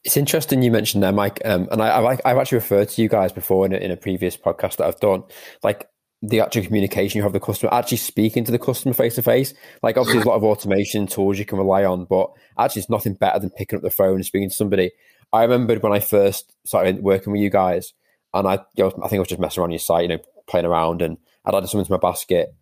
[SPEAKER 1] It's interesting you mentioned there, Mike, um, and I, have I've actually referred to you guys before in a, in a previous podcast that I've done. Like the actual communication you have with the customer, actually speaking to the customer face to face. Like obviously, there's a lot of automation tools you can rely on, but actually, it's nothing better than picking up the phone and speaking to somebody. I remembered when I first started working with you guys, and I, you know, I think I was just messing around your site, you know, playing around, and I'd added something to my basket.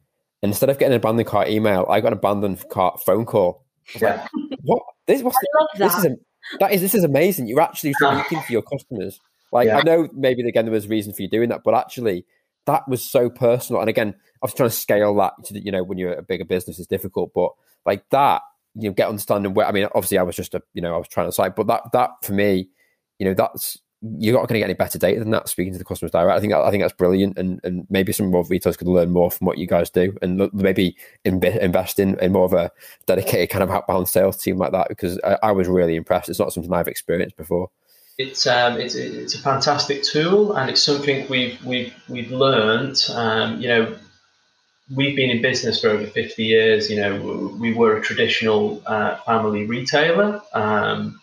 [SPEAKER 1] And instead of getting an abandoned cart email, I got an abandoned cart phone call. Yeah. Like, *laughs* what? This, what's this is a, that is this is amazing. You're actually speaking to your customers. Like yeah. I know maybe again there was a reason for you doing that, but actually that was so personal. And again, I was trying to scale that to you know when you're a bigger business is difficult, but like that you know get understanding where I mean obviously I was just a you know I was trying to site, but that that for me, you know that's you're not going to get any better data than that speaking to the customers direct. I think I think that's brilliant, and and maybe some more retailers could learn more from what you guys do, and maybe invest in, in more of a dedicated kind of outbound sales team like that because I, I was really impressed. It's not something I've experienced before.
[SPEAKER 2] It's um, it's it's a fantastic tool, and it's something we've we've we've learned. Um, you know, we've been in business for over fifty years. You know, we were a traditional uh, family retailer. Um,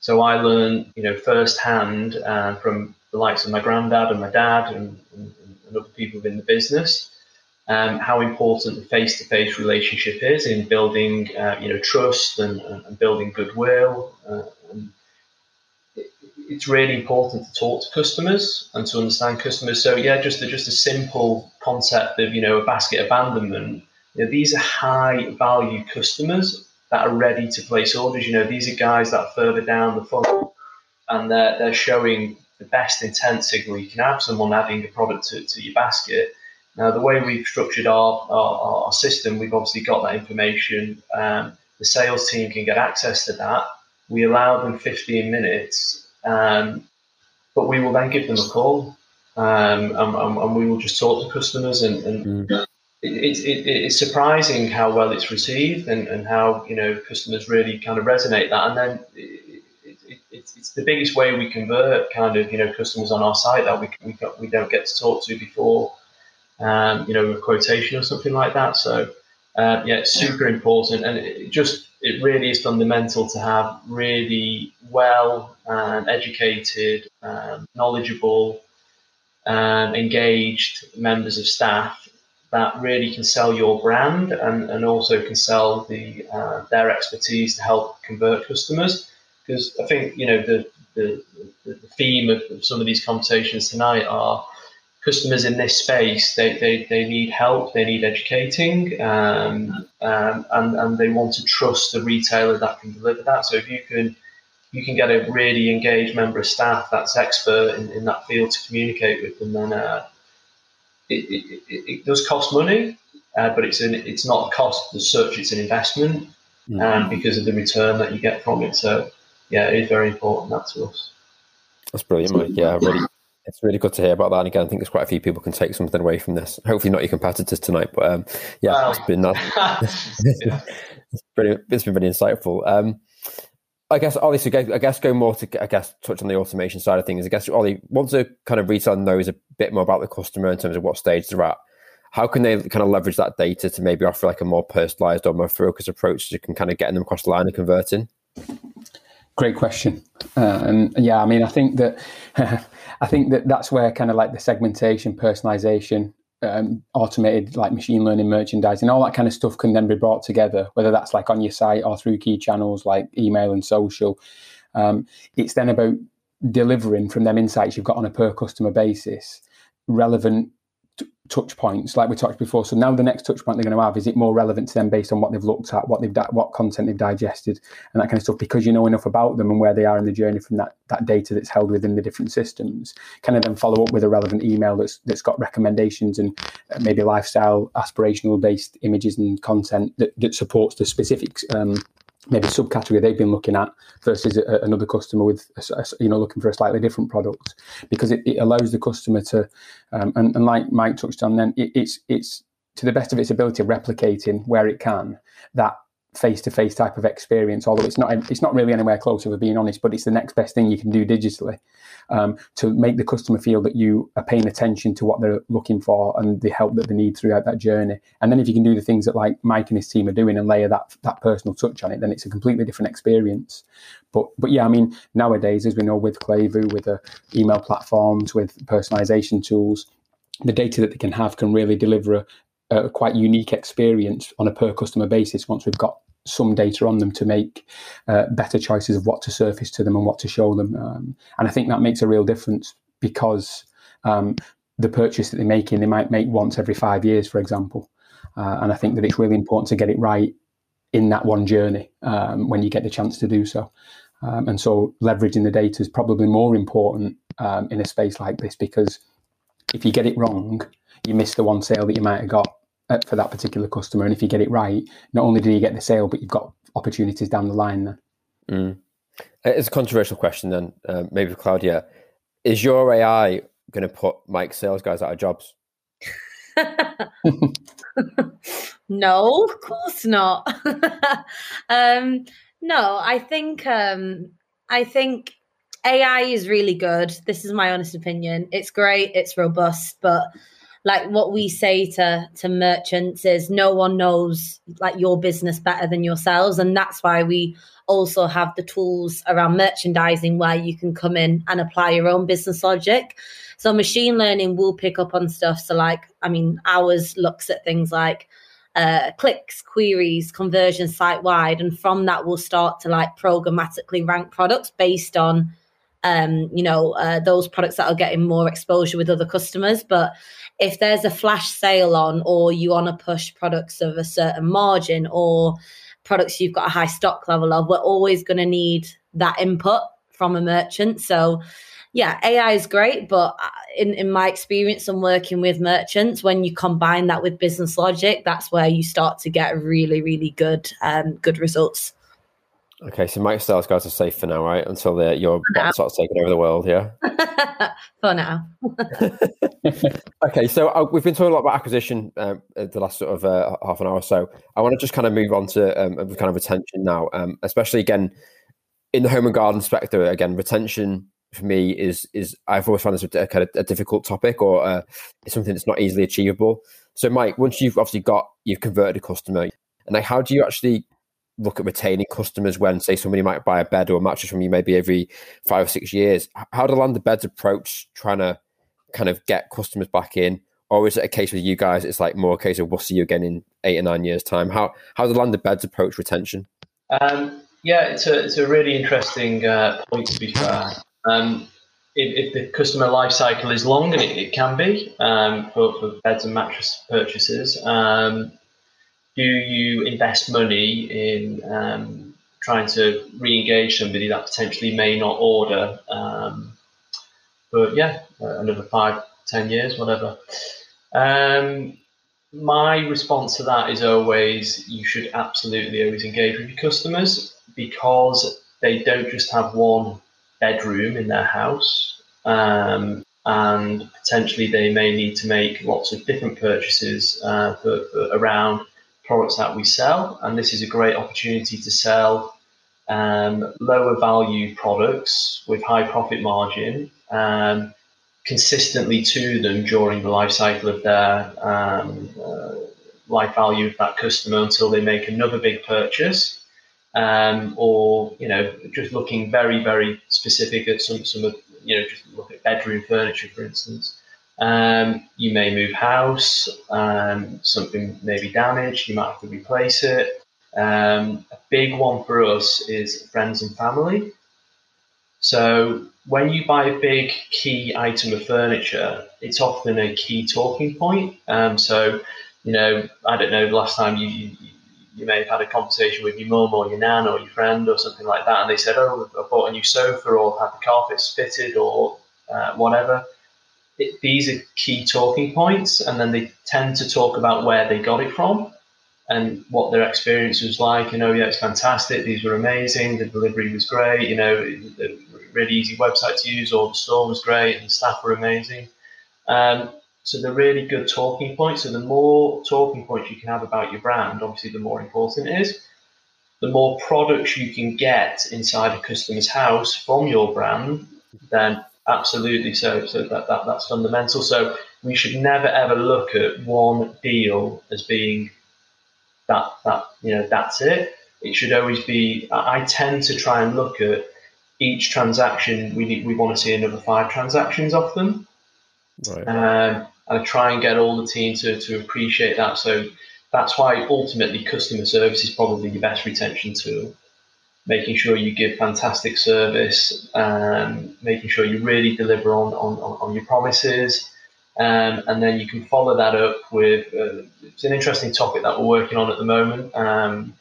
[SPEAKER 2] so I learned, you know, firsthand uh, from the likes of my granddad and my dad and, and, and other people within the business um, how important the face-to-face relationship is in building, uh, you know, trust and, and building goodwill. Uh, and it's really important to talk to customers and to understand customers. So yeah, just a, just a simple concept of you know a basket abandonment. You know, these are high-value customers that are ready to place orders. You know, these are guys that are further down the funnel and they're, they're showing the best intent signal you can have, someone adding a product to, to your basket. Now, the way we've structured our, our, our system, we've obviously got that information. Um, the sales team can get access to that. We allow them 15 minutes, um, but we will then give them a call um, and, and, we will just talk to customers and, and mm. it, it, it's surprising how well it's received and, and how you know customers really kind of resonate that. And then it, it, it's, it's the biggest way we convert kind of you know customers on our site that we, we, we don't get to talk to before um, you know a quotation or something like that. So uh, yeah it's super important. And it just it really is fundamental to have really well and educated um, knowledgeable um, engaged members of staff that really can sell your brand and, and also can sell the uh, their expertise to help convert customers. Because I think you know the the, the theme of, of, some of these conversations tonight are customers in this space. They, they, they need help. They need educating, um, um, and and they want to trust the retailer that can deliver that. So if you can you can get a really engaged member of staff that's expert in, in that field to communicate with them, then uh, it, it, it, does cost money, uh, but it's an it's not a cost as such. It's an investment, mm-hmm. um, because of the return that you get from it. So yeah, it is very important that to us.
[SPEAKER 1] That's brilliant. Yeah, really, it's really good to hear about that. And again, I think there's quite a few people can take something away from this. Hopefully, not your competitors tonight, but um, yeah, it's been *laughs* yeah. *laughs* it's, pretty, it's been really insightful. Um, I guess Ollie, so I guess go more to I guess touch on the automation side of things. I guess Ollie, once a kind of retailer knows a bit more about the customer in terms of what stage they're at, how can they kind of leverage that data to maybe offer like a more personalized or more focused approach to can kind of getting them across the line and converting?
[SPEAKER 4] Great question. Uh, and yeah, I mean, I think that *laughs* I think that that's where kind of like the segmentation, personalization, um, automated like machine learning merchandising, all that kind of stuff can then be brought together, whether that's like on your site or through key channels like email and social. Um, it's then about delivering from them insights you've got on a per customer basis relevant touch points like we talked before. So now the next touch point they're going to have is it more relevant to them based on what they've looked at what they've di- what content they've digested and that kind of stuff because you know enough about them and where they are in the journey from that that data that's held within the different systems. Kind of then follow up with a relevant email that's that's got recommendations and uh, maybe lifestyle aspirational based images and content that, that supports the specific um, maybe subcategory they've been looking at versus a, another customer with a, you know looking for a slightly different product. Because it, it allows the customer to um, and, and, like Mike touched on then it, it's it's to the best of its ability replicating where it can that face to face type of experience. Although it's not it's not really anywhere close, we're being honest, but it's the next best thing you can do digitally um, to make the customer feel that you are paying attention to what they're looking for and the help that they need throughout that journey. And then if you can do the things that like Mike and his team are doing and layer that that personal touch on it, then it's a completely different experience. But but yeah, I mean nowadays, as we know with Klevu, with the email platforms, with personalization tools, the data that they can have can really deliver a, a quite unique experience on a per customer basis once we've got some data on them to make uh, better choices of what to surface to them and what to show them. Um, and I think that makes a real difference because um, the purchase that they're making, they might make once every five years, for example. Uh, and I think that it's really important to get it right in that one journey um, when you get the chance to do so. Um, and so leveraging the data is probably more important um, in a space like this because if you get it wrong, you miss the one sale that you might have got for that particular customer. And if you get it right, not only do you get the sale, but you've got opportunities down the line then.
[SPEAKER 1] Mm. It's a controversial question then, uh, maybe for Claudia. Is your AI going to put Mike sales guys out of jobs? *laughs*
[SPEAKER 3] no, of course not. *laughs* um, no, I think um, I think AI is really good. This is my honest opinion. It's great. It's robust, but like what we say to to merchants is no one knows like your business better than yourselves. And that's why we also have the tools around merchandising where you can come in and apply your own business logic. So machine learning will pick up on stuff. So like i mean ours looks at things like uh, clicks, queries, conversion site wide, and from that we'll start to like programmatically rank products based on um, you know, uh, those products that are getting more exposure with other customers. But if there's a flash sale on or you want to push products of a certain margin or products you've got a high stock level of, we're always going to need that input from a merchant. So yeah, AI is great, but uh, in, in my experience and working with merchants, when you combine that with business logic, that's where you start to get really, really good um, good results.
[SPEAKER 1] Okay, so Mike Styles guys are safe for now, right? Until the, your bot starts taking over the world, yeah? *laughs*
[SPEAKER 3] for now. *laughs*
[SPEAKER 1] okay, so uh, we've been talking a lot about acquisition um, the last sort of uh, half an hour or so. I want to just kind of move on to um, kind of retention now, um, especially again in the home and garden sector. Again, retention for me is is I've always found this a, kind of a difficult topic or uh, it's something that's not easily achievable. So, Mike, once you've obviously got you've converted a customer, and like how do you actually look at retaining customers when, say, somebody might buy a bed or a mattress from you maybe every five or six years? How do Land of Beds approach trying to kind of get customers back in? Or is it a case with you guys? It's like more a case of we'll see you again in eight or nine years' time. How how does Land of Beds approach retention?
[SPEAKER 2] Um, yeah, it's a it's a really interesting uh, point to be fair. Um, if, if, the customer life cycle is long, and it, it can be um, for, for beds and mattress purchases, um, do you invest money in um, trying to re-engage somebody that potentially may not order um, but yeah another five ten years whatever? Um, my response to that is always you should absolutely always engage with your customers because they don't just have one bedroom in their house um, and potentially they may need to make lots of different purchases uh, for, for around products that we sell, and this is a great opportunity to sell um, lower value products with high profit margin um, consistently to them during the life cycle of their um, uh, life value of that customer until they make another big purchase. Um, or you know, just looking very, very specific at some some of you know, just look at bedroom furniture, for instance. Um, you may move house, um, something may be damaged, you might have to replace it. Um, a big one for us is friends and family. So when you buy a big key item of furniture, it's often a key talking point. Um, so, you know, I don't know, the last time you, you, you may have had a conversation with your mum or your nan or your friend or something like that, and they said, "Oh, I bought a new sofa," or "Had the carpets fitted," or uh, whatever. It, these are key talking points, and then they tend to talk about where they got it from and what their experience was like. You know, yeah, it's fantastic. These were amazing. The delivery was great. You know, the really easy website to use, or the store was great, and the staff were amazing. Um, so they're really good talking points. So the more talking points you can have about your brand, obviously, the more important it is. The more products you can get inside a customer's house from your brand, then absolutely so. So that, that that's fundamental. So we should never ever look at one deal as being that that you know that's it. It should always be. I tend to try and look at each transaction. We need, we want to see another five transactions off them. Right. Um, and I try and get all the team to, to appreciate that. So that's why ultimately customer service is probably your best retention tool. Making sure you give fantastic service, um, making sure you really deliver on, on, on your promises, um, and then you can follow that up with uh, it's an interesting topic that we're working on at the moment um,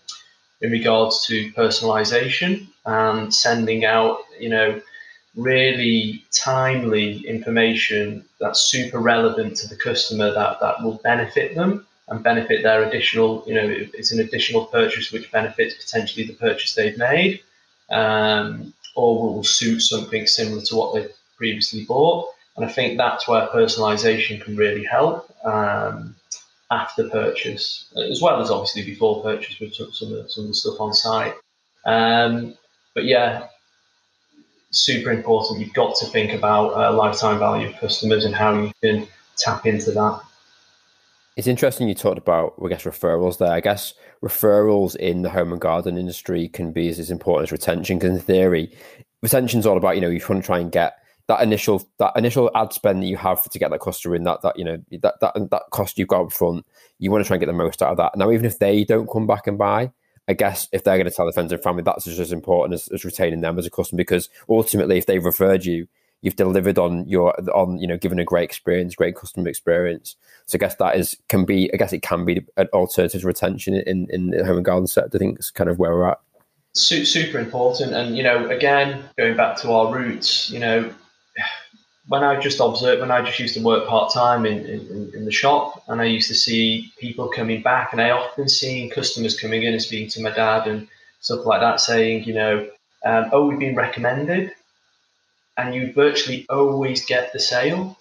[SPEAKER 2] in regards to personalization and sending out, you know, really timely information that's super relevant to the customer that, that will benefit them and benefit their additional, you know, it's an additional purchase which benefits potentially the purchase they've made um, or will suit something similar to what they've previously bought. And I think that's where personalization can really help um, after purchase, as well as obviously before purchase with some of the, some of the stuff on site. Um, but yeah, super important. You've got to think about uh, lifetime value of customers and how you can tap into that.
[SPEAKER 1] It's interesting you talked about, I guess, referrals there. I guess referrals in the home and garden industry can be as, as important as retention because, in theory, retention is all about, you know, you want to try and get that initial that initial ad spend that you have to get that customer in that that you know that that that cost you've got up front you want to try and get the most out of that now even if they don't come back and buy I guess if they're going to tell their friends and family, that's just as important as, as retaining them as a customer because ultimately, if they've referred you, you've delivered on your on you know given a great experience, great customer experience. So I guess that is can be I guess it can be an alternative to retention in in the home and garden sector. I think it's kind of where we're at.
[SPEAKER 2] Super important, and you know, again, going back to our roots, you know, when I just observed, when I just used to work part time in, in, in, the shop, and I used to see people coming back, and I often seen customers coming in and speaking to my dad and stuff like that, saying, you know, um, oh, we've been recommended, and you virtually always get the sale.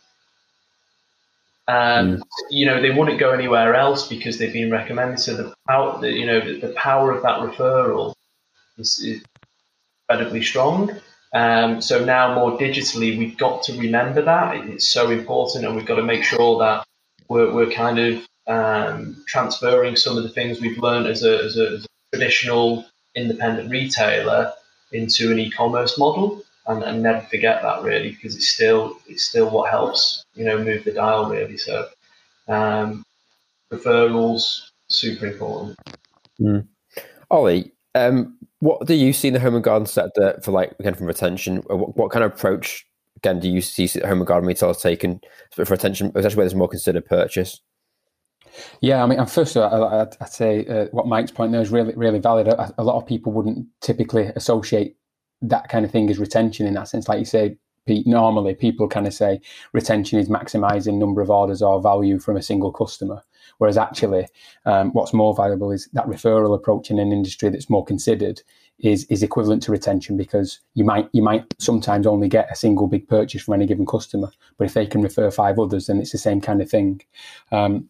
[SPEAKER 2] Um, mm. You know, they wouldn't go anywhere else because they've been recommended. So the power, the, you know, the, the power of that referral is, is incredibly strong. Um, so now more digitally, we've got to remember that it's so important, and we've got to make sure that we're, we're kind of um, transferring some of the things we've learned as a, as a, as a traditional independent retailer into an e-commerce model, and, and, never forget that really because it's still it's still what helps you know move the dial really. So um, referrals super important.
[SPEAKER 1] Mm. Ollie, um, what do you see in the home and garden sector for like again from retention? What, what kind of approach again do you see home and garden retailers taking for retention, especially where there's more considered purchase?
[SPEAKER 4] Yeah, I mean, first of all, I'd, I'd say uh, what Mike's point there is really, really valid. A, a, lot of people wouldn't typically associate that kind of thing is retention in that sense. Like you say, Pete, normally people kind of say retention is maximizing number of orders or value from a single customer. Whereas actually, um, what's more valuable is that referral approach in an industry that's more considered is is equivalent to retention because you might you might sometimes only get a single big purchase from any given customer, but if they can refer five others, then it's the same kind of thing. Um,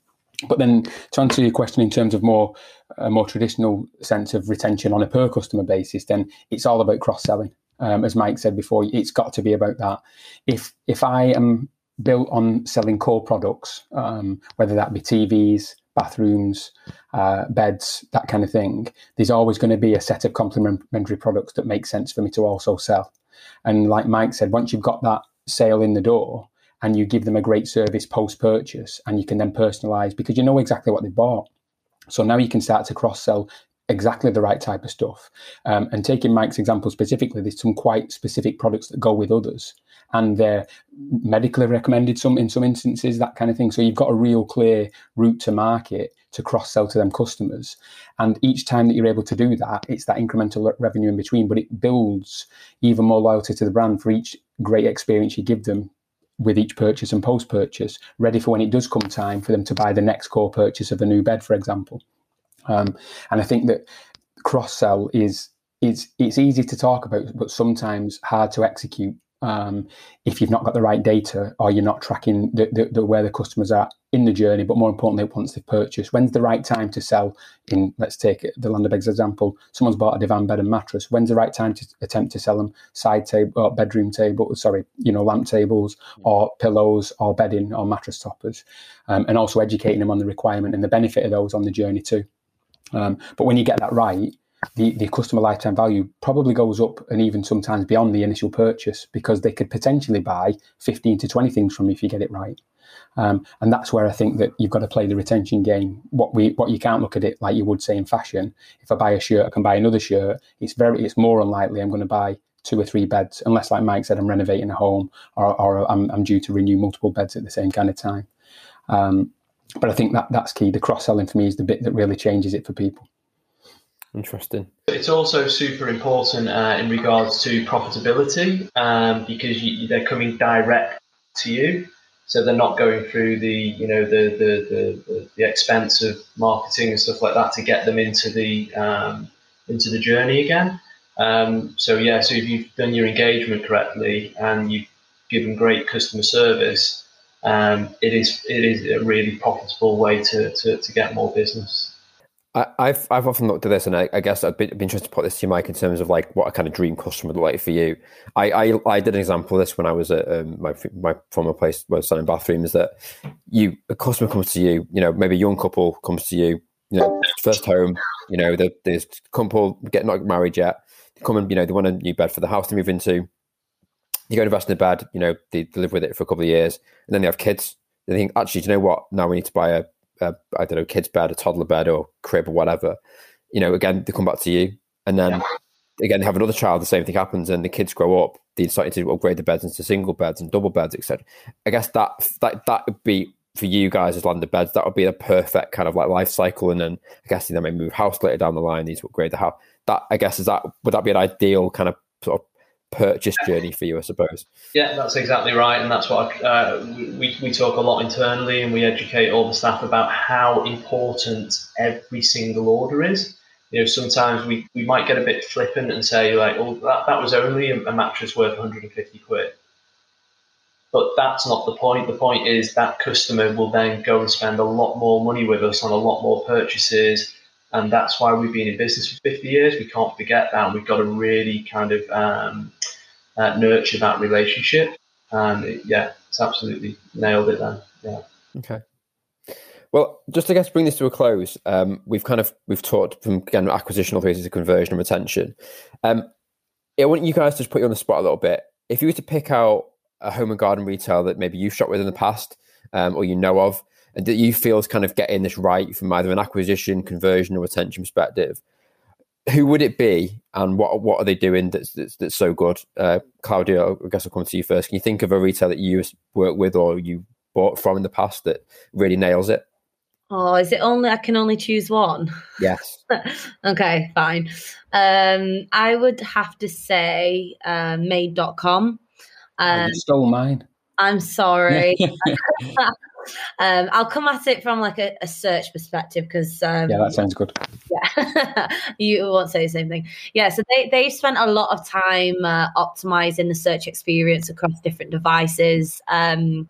[SPEAKER 4] but then to answer your question in terms of more a more traditional sense of retention on a per customer basis, then it's all about cross selling. Um, as Mike said before, it's got to be about that. If if I am built on selling core products, um, whether that be TVs, bathrooms, uh, beds, that kind of thing, there's always going to be a set of complementary products that make sense for me to also sell. And like Mike said, once you've got that sale in the door, and you give them a great service post purchase and you can then personalize because you know exactly what they bought. So now you can start to cross sell exactly the right type of stuff. Um, and taking Mike's example specifically, there's some quite specific products that go with others, and they're medically recommended. Some in some instances, that kind of thing. So you've got a real clear route to market to cross sell to them customers. And each time that you're able to do that, it's that incremental revenue in between, but it builds even more loyalty to the brand for each great experience you give them with each purchase and post purchase, ready for when it does come time for them to buy the next core purchase of a new bed, for example. Um, and I think that cross sell is it's it's easy to talk about, but sometimes hard to execute um, if you've not got the right data or you're not tracking the, the, the, where the customers are in the journey. But more importantly, once they've purchased, when's the right time to sell? In let's take the Land of Beds example, someone's bought a divan bed and mattress. When's the right time to attempt to sell them side table or bedroom table? Sorry, you know, lamp tables or pillows or bedding or mattress toppers, um, and also educating them on the requirement and the benefit of those on the journey too. Um, but when you get that right, the, the customer lifetime value probably goes up and even sometimes beyond the initial purchase because they could potentially buy 15 to 20 things from you if you get it right. Um, and that's where I think that you've got to play the retention game. What we what you can't look at it like you would say in fashion. If I buy a shirt, I can buy another shirt. It's very it's more unlikely I'm going to buy two or three beds unless, like Mike said, I'm renovating a home or, or I'm, I'm due to renew multiple beds at the same kind of time. Um, but I think that that's key. The cross selling for me is the bit that really changes it for people.
[SPEAKER 1] Interesting.
[SPEAKER 2] It's also super important uh, in regards to profitability um, because you, they're coming direct to you, so they're not going through the you know the the, the, the, expense of marketing and stuff like that to get them into the um, into the journey again. Um, so yeah, so if you've done your engagement correctly and you've given great customer service, um, it is it is a really profitable way to, to, to get more business.
[SPEAKER 1] I, have I've often looked at this, and I, I guess I'd be, be, interested to put this to you, Mike, in terms of like what a kind of dream customer would look like for you. I, I, I did an example of this when I was at um, my my former place where I was selling bathrooms. That you a customer comes to you, you know, maybe a young couple comes to you, you know, first home, you know, there's a couple get not married yet. They come and you know they want a new bed for the house to move into you go to invest in a bed, you know, they, they live with it for a couple of years, and then they have kids. They think, actually, do you know what? Now we need to buy a, a I don't know, kid's bed, a toddler bed, or crib, or whatever. You know, again, they come back to you, and then again, they have another child. The same thing happens, and the kids grow up. They decide to upgrade the beds into single beds and double beds, etc. I guess that that that would be for you guys as Land of Beds. That would be a perfect kind of like life cycle, and then I guess they may move house later down the line. These upgrade the house. That I guess is that would that be an ideal kind of sort of purchase journey for you, I suppose.
[SPEAKER 2] Yeah, that's exactly right, and that's what I, uh, we we talk a lot internally, and we educate all the staff about how important every single order is. You know, sometimes we, we might get a bit flippant and say like, "Oh, that, that was only a, a mattress worth 150 quid," but that's not the point. The point is that customer will then go and spend a lot more money with us on a lot more purchases and that's why we've been in business for 50 years. We can't forget that. We've got to really kind of um, uh, nurture that relationship. And it, yeah, it's absolutely nailed it then. Yeah.
[SPEAKER 1] Okay. Well, just I guess bring this to a close. Um, we've kind of we've talked from again acquisition way to conversion and retention. Um, I want you guys to just put you on the spot a little bit. If you were to pick out a home and garden retail that maybe you've shot with in the past um, or you know of, that you feel is kind of getting this right from either an acquisition, conversion, or retention perspective, who would it be, and what what are they doing that's that's, that's so good? Uh, Claudia, I guess I'll come to you first. Can you think of a retailer that you worked with or you bought from in the past that really nails it?
[SPEAKER 3] Oh, is it only I can only choose one?
[SPEAKER 1] Yes. *laughs*
[SPEAKER 3] okay, fine. Um, I would have to say uh, made.com.
[SPEAKER 4] Um, oh, you stole mine.
[SPEAKER 3] I'm sorry. *laughs* *laughs* Um, I'll come at it from like a, a search perspective because um,
[SPEAKER 4] yeah, that sounds good.
[SPEAKER 3] Yeah, *laughs* you won't say the same thing. Yeah, so they they spent a lot of time uh, optimizing the search experience across different devices. Um,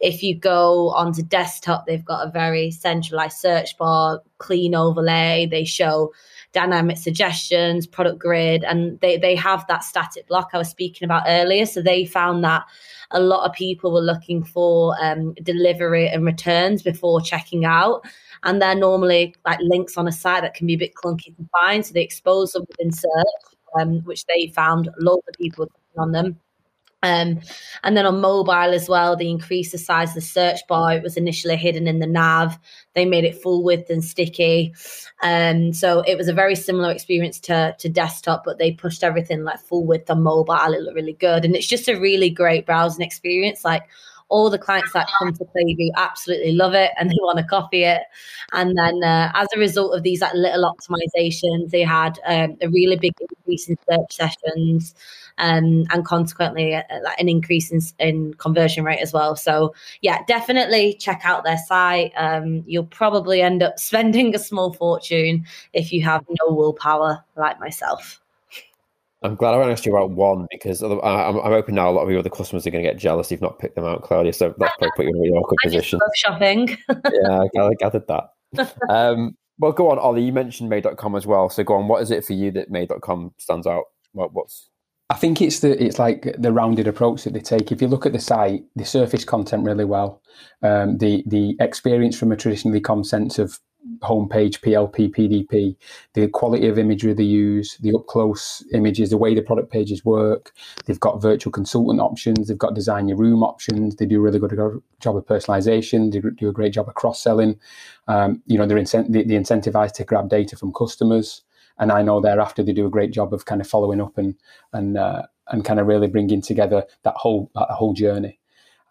[SPEAKER 3] if you go onto desktop, they've got a very centralized search bar, clean overlay. They show dynamic suggestions, product grid, and they they have that static block I was speaking about earlier. So they found that a lot of people were looking for um, delivery and returns before checking out. And they're normally like links on a site that can be a bit clunky to find. So they expose them within search, um, which they found loads of people on them. Um, and then on mobile as well, they increased the size of the search bar. It was initially hidden in the nav. They made it full width and sticky. Um, so it was a very similar experience to, to desktop, but they pushed everything like full width on mobile. It looked really good. And it's just a really great browsing experience. Like all the clients that come to Klevu absolutely love it and *laughs* they want to copy it. And then uh, as a result of these like little optimizations, they had um, a really big increase in search sessions um, and consequently uh, an increase in, in, conversion rate as well. So yeah, definitely check out their site. Um, you'll probably end up *laughs* spending a small fortune if you have no willpower like myself.
[SPEAKER 1] I'm glad I asked you about one because I'm, I'm hoping now a lot of your other customers are going to get jealous if you've not picked them out, Claudia. So that's probably put you in a really awkward
[SPEAKER 3] I
[SPEAKER 1] position.
[SPEAKER 3] love shopping. *laughs*
[SPEAKER 1] yeah, I gathered that. *laughs* Um, well, go on, Ollie. You mentioned Made.com as well. So go on. What is it for you that Made.com stands out? What, what's
[SPEAKER 4] I think it's the it's like the rounded approach that they take. If you look at the site, they surface content really well. Um, the the experience from a traditionally com sense of homepage, PLP, PDP, the quality of imagery they use, the up close images, the way the product pages work. They've got virtual consultant options. They've got design your room options. They do a really good job of personalization. They do a great job of cross selling. Um, you know, they're, incent- they, they're incentivized to grab data from customers and I know thereafter they do a great job of kind of following up and and uh, and kind of really bringing together that whole that whole journey.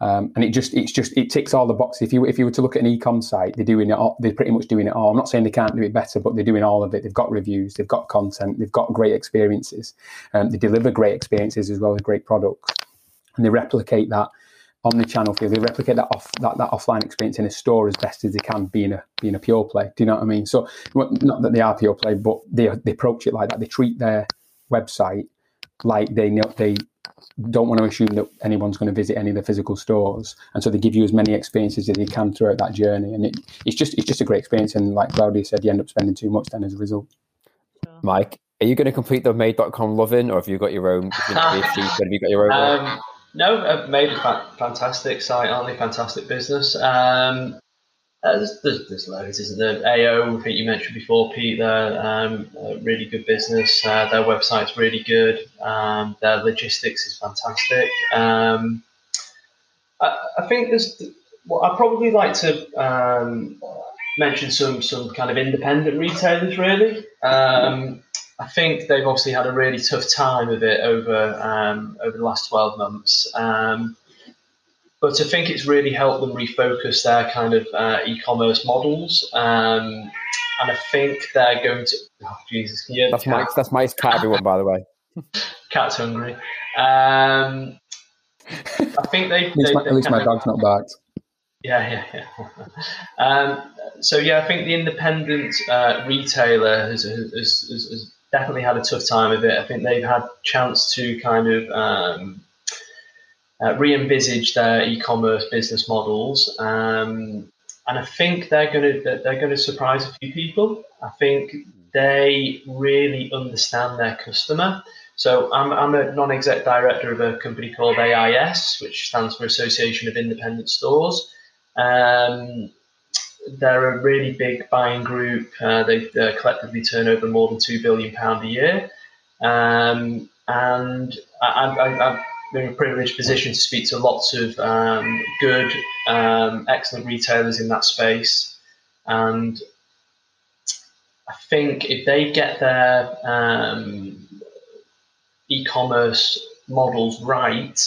[SPEAKER 4] Um, and it just it's just it ticks all the boxes. If you if you were to look at an e-com site, they're doing it. All, they're pretty much doing it all. I'm not saying they can't do it better, but they're doing all of it. They've got reviews, they've got content, they've got great experiences. Um, they deliver great experiences as well as great products, and they replicate that omni-channel feel. They replicate that off that, that offline experience in a store as best as they can, being a being a pure play. Do you know what I mean? So not that they are pure play, but they they approach it like that. They treat their website like they know they don't want to assume that anyone's going to visit any of the physical stores, and so they give you as many experiences as you can throughout that journey. And it, it's just it's just a great experience. And like Claudia said, you end up spending too much then as a result.
[SPEAKER 1] Mike, are you going to complete the Made.com loving, or have you got your own? *laughs* have you got your own? Um,
[SPEAKER 2] no, I've made a fantastic site, aren't they? Fantastic business. Um, uh, there's, there's, loads, isn't there? AO, I think you mentioned before, Pete, they're um, really good business. Uh, their website's really good. Um, their logistics is fantastic. Um, I, I, think there's, well, I'd probably like to um, mention some, some kind of independent retailers, really. Um, I think they've obviously had a really tough time of it over um, over the last twelve months. But I think it's really helped them refocus their kind of uh, e-commerce models, um, and I think they're going to. Oh, Jesus, can you
[SPEAKER 1] that's cat? Mike's. That's Mike's cat. Everyone, by the way. *laughs*
[SPEAKER 2] Cat's hungry. Um, I think they.
[SPEAKER 4] at least, my, at least my dog's not barked.
[SPEAKER 2] Yeah, yeah, yeah. *laughs* um, so yeah, I think the independent uh, retailer has, has, has, has, definitely had a tough time of it. I think they've had chance to kind of um, uh, re-envisage their e-commerce business models, um, and I think they're going to they're going to surprise a few people. I think they really understand their customer. So I'm, I'm a non-exec director of a company called AIS, which stands for Association of Independent Stores. Um, they're a really big buying group. Uh, they collectively turn over more than two billion pound a year, um, and I, in a privileged position to speak to lots of um, good, um, excellent retailers in that space, and I think if they get their um, e-commerce models right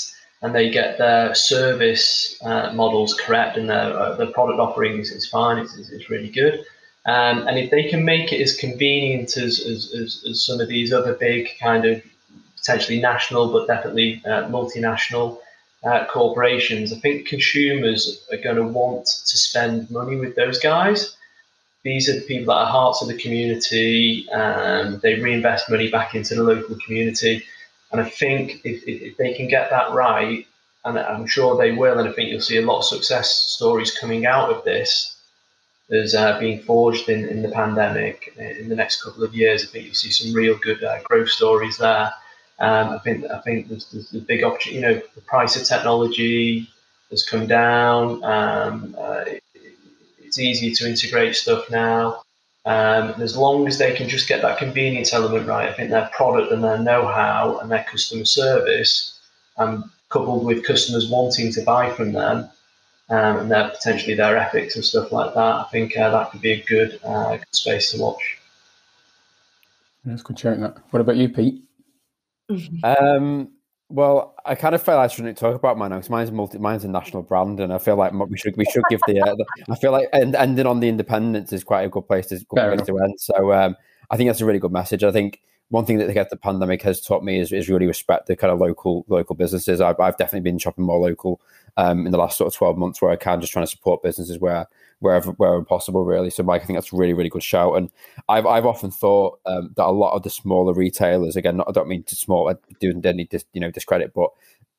[SPEAKER 2] and they get their service uh, models correct and their, uh, the product offerings is, is fine, it's, it's really good. Um, and if they can make it as convenient as, as, as, as, some of these other big kind of potentially national but definitely uh, multinational uh, corporations, I think consumers are going to want to spend money with those guys. These are the people that are hearts of the community. Um, they reinvest money back into the local community. And I think if, if, they can get that right, and I'm sure they will, and I think you'll see a lot of success stories coming out of this as uh, being forged in, in the pandemic in the next couple of years. I think you'll see some real good uh, growth stories there. Um, I think I think there's, there's a big opportunity. You know, the price of technology has come down. Um, uh, it, it's easier to integrate stuff now. Um, as long as they can just get that convenience element right, I think their product and their know-how and their customer service, I'm coupled with customers wanting to buy from them, um, and their potentially their epics and stuff like that, I think uh, that could be a good, uh, good space to watch.
[SPEAKER 4] That's good sharing that. What about you, Pete?
[SPEAKER 1] Um, well, I kind of feel I shouldn't talk about mine because mine's multi, mine's a national brand, and I feel like we should we should give the, uh, I feel like and ending on the independence is quite a good place to, good place to end. So um, I think that's a really good message. I think one thing that the, the pandemic has taught me is, is really respect the kind of local local businesses. I've, I've definitely been shopping more local um, in the last sort of twelve months where I can, just trying to support businesses where wherever wherever possible, really. So, Mike, I think that's a really really good shout. And I've I've often thought um, that a lot of the smaller retailers, again, not, I don't mean to small, I do any dis, you know discredit, but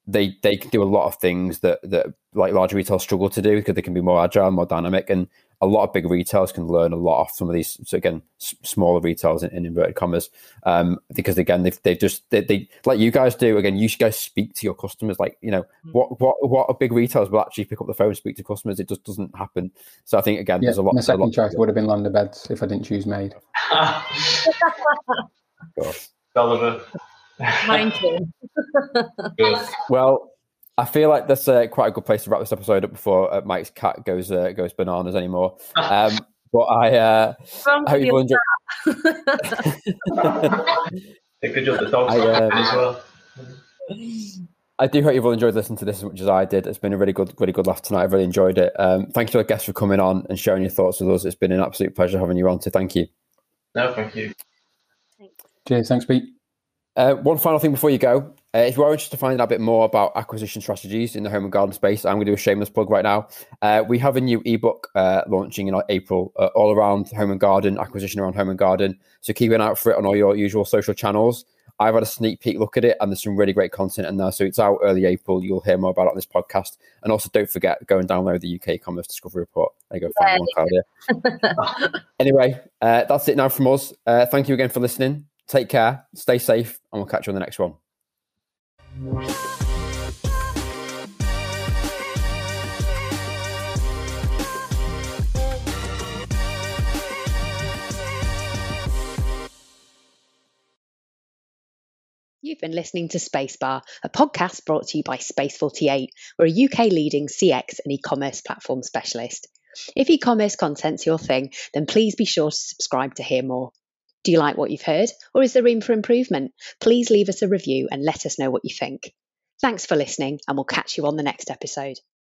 [SPEAKER 1] they they can do a lot of things that that like large retailers struggle to do because they can be more agile, more dynamic, and a lot of big retailers can learn a lot off some of these. So again, s- smaller retailers in, in, inverted commas, um, because again they've they've just they, they, like you guys do. Again, you should guys speak to your customers. Like you know mm-hmm. what what what a big retailers will actually pick up the phone and speak to customers. It just doesn't happen. So I think again, yeah, there's a lot.
[SPEAKER 4] My second
[SPEAKER 1] lot
[SPEAKER 4] choice would have been Land of Beds if I didn't choose Made. *laughs*
[SPEAKER 2] Sullivan.
[SPEAKER 3] Mine *laughs* too.
[SPEAKER 1] well, I feel like that's uh, quite a good place to wrap this episode up before uh, Mike's cat goes uh, goes bananas anymore. Um, but I, uh, I hope you enjoyed.
[SPEAKER 2] good job the dogs I, um, as well.
[SPEAKER 1] I do hope you've all enjoyed listening to this as much as I did. It's been a really good, really good laugh tonight. I've really enjoyed it. Um, thank you to our guests for coming on and sharing your thoughts with us. It's been an absolute pleasure having you on. So thank you.
[SPEAKER 2] No, thank you.
[SPEAKER 4] Cheers. Thanks, Pete.
[SPEAKER 1] Uh, one final thing before you go. Uh, if you are interested to find out a bit more about acquisition strategies in the home and garden space, I'm going to do a shameless plug right now. Uh, we have a new ebook uh, launching in April, uh, all around home and garden, acquisition around home and garden. So keep an eye out for it on all your usual social channels. I've had a sneak peek look at it, and there's some really great content in there. So it's out early April. You'll hear more about it on this podcast. And also, don't forget, go and download the UK Commerce Discovery Report. There you go, find one, Claudia. *laughs* anyway, uh, that's it now from us. thank you again for listening. Take care, stay safe, and we'll catch you on the next one.
[SPEAKER 5] You've been listening to Spacebar, a podcast brought to you by Space48. We're a UK leading CX and e commerce platform specialist. If e commerce content's your thing, then please be sure to subscribe to hear more. Do you like what you've heard, or is there room for improvement? Please leave us a review and let us know what you think. Thanks for listening, and we'll catch you on the next episode.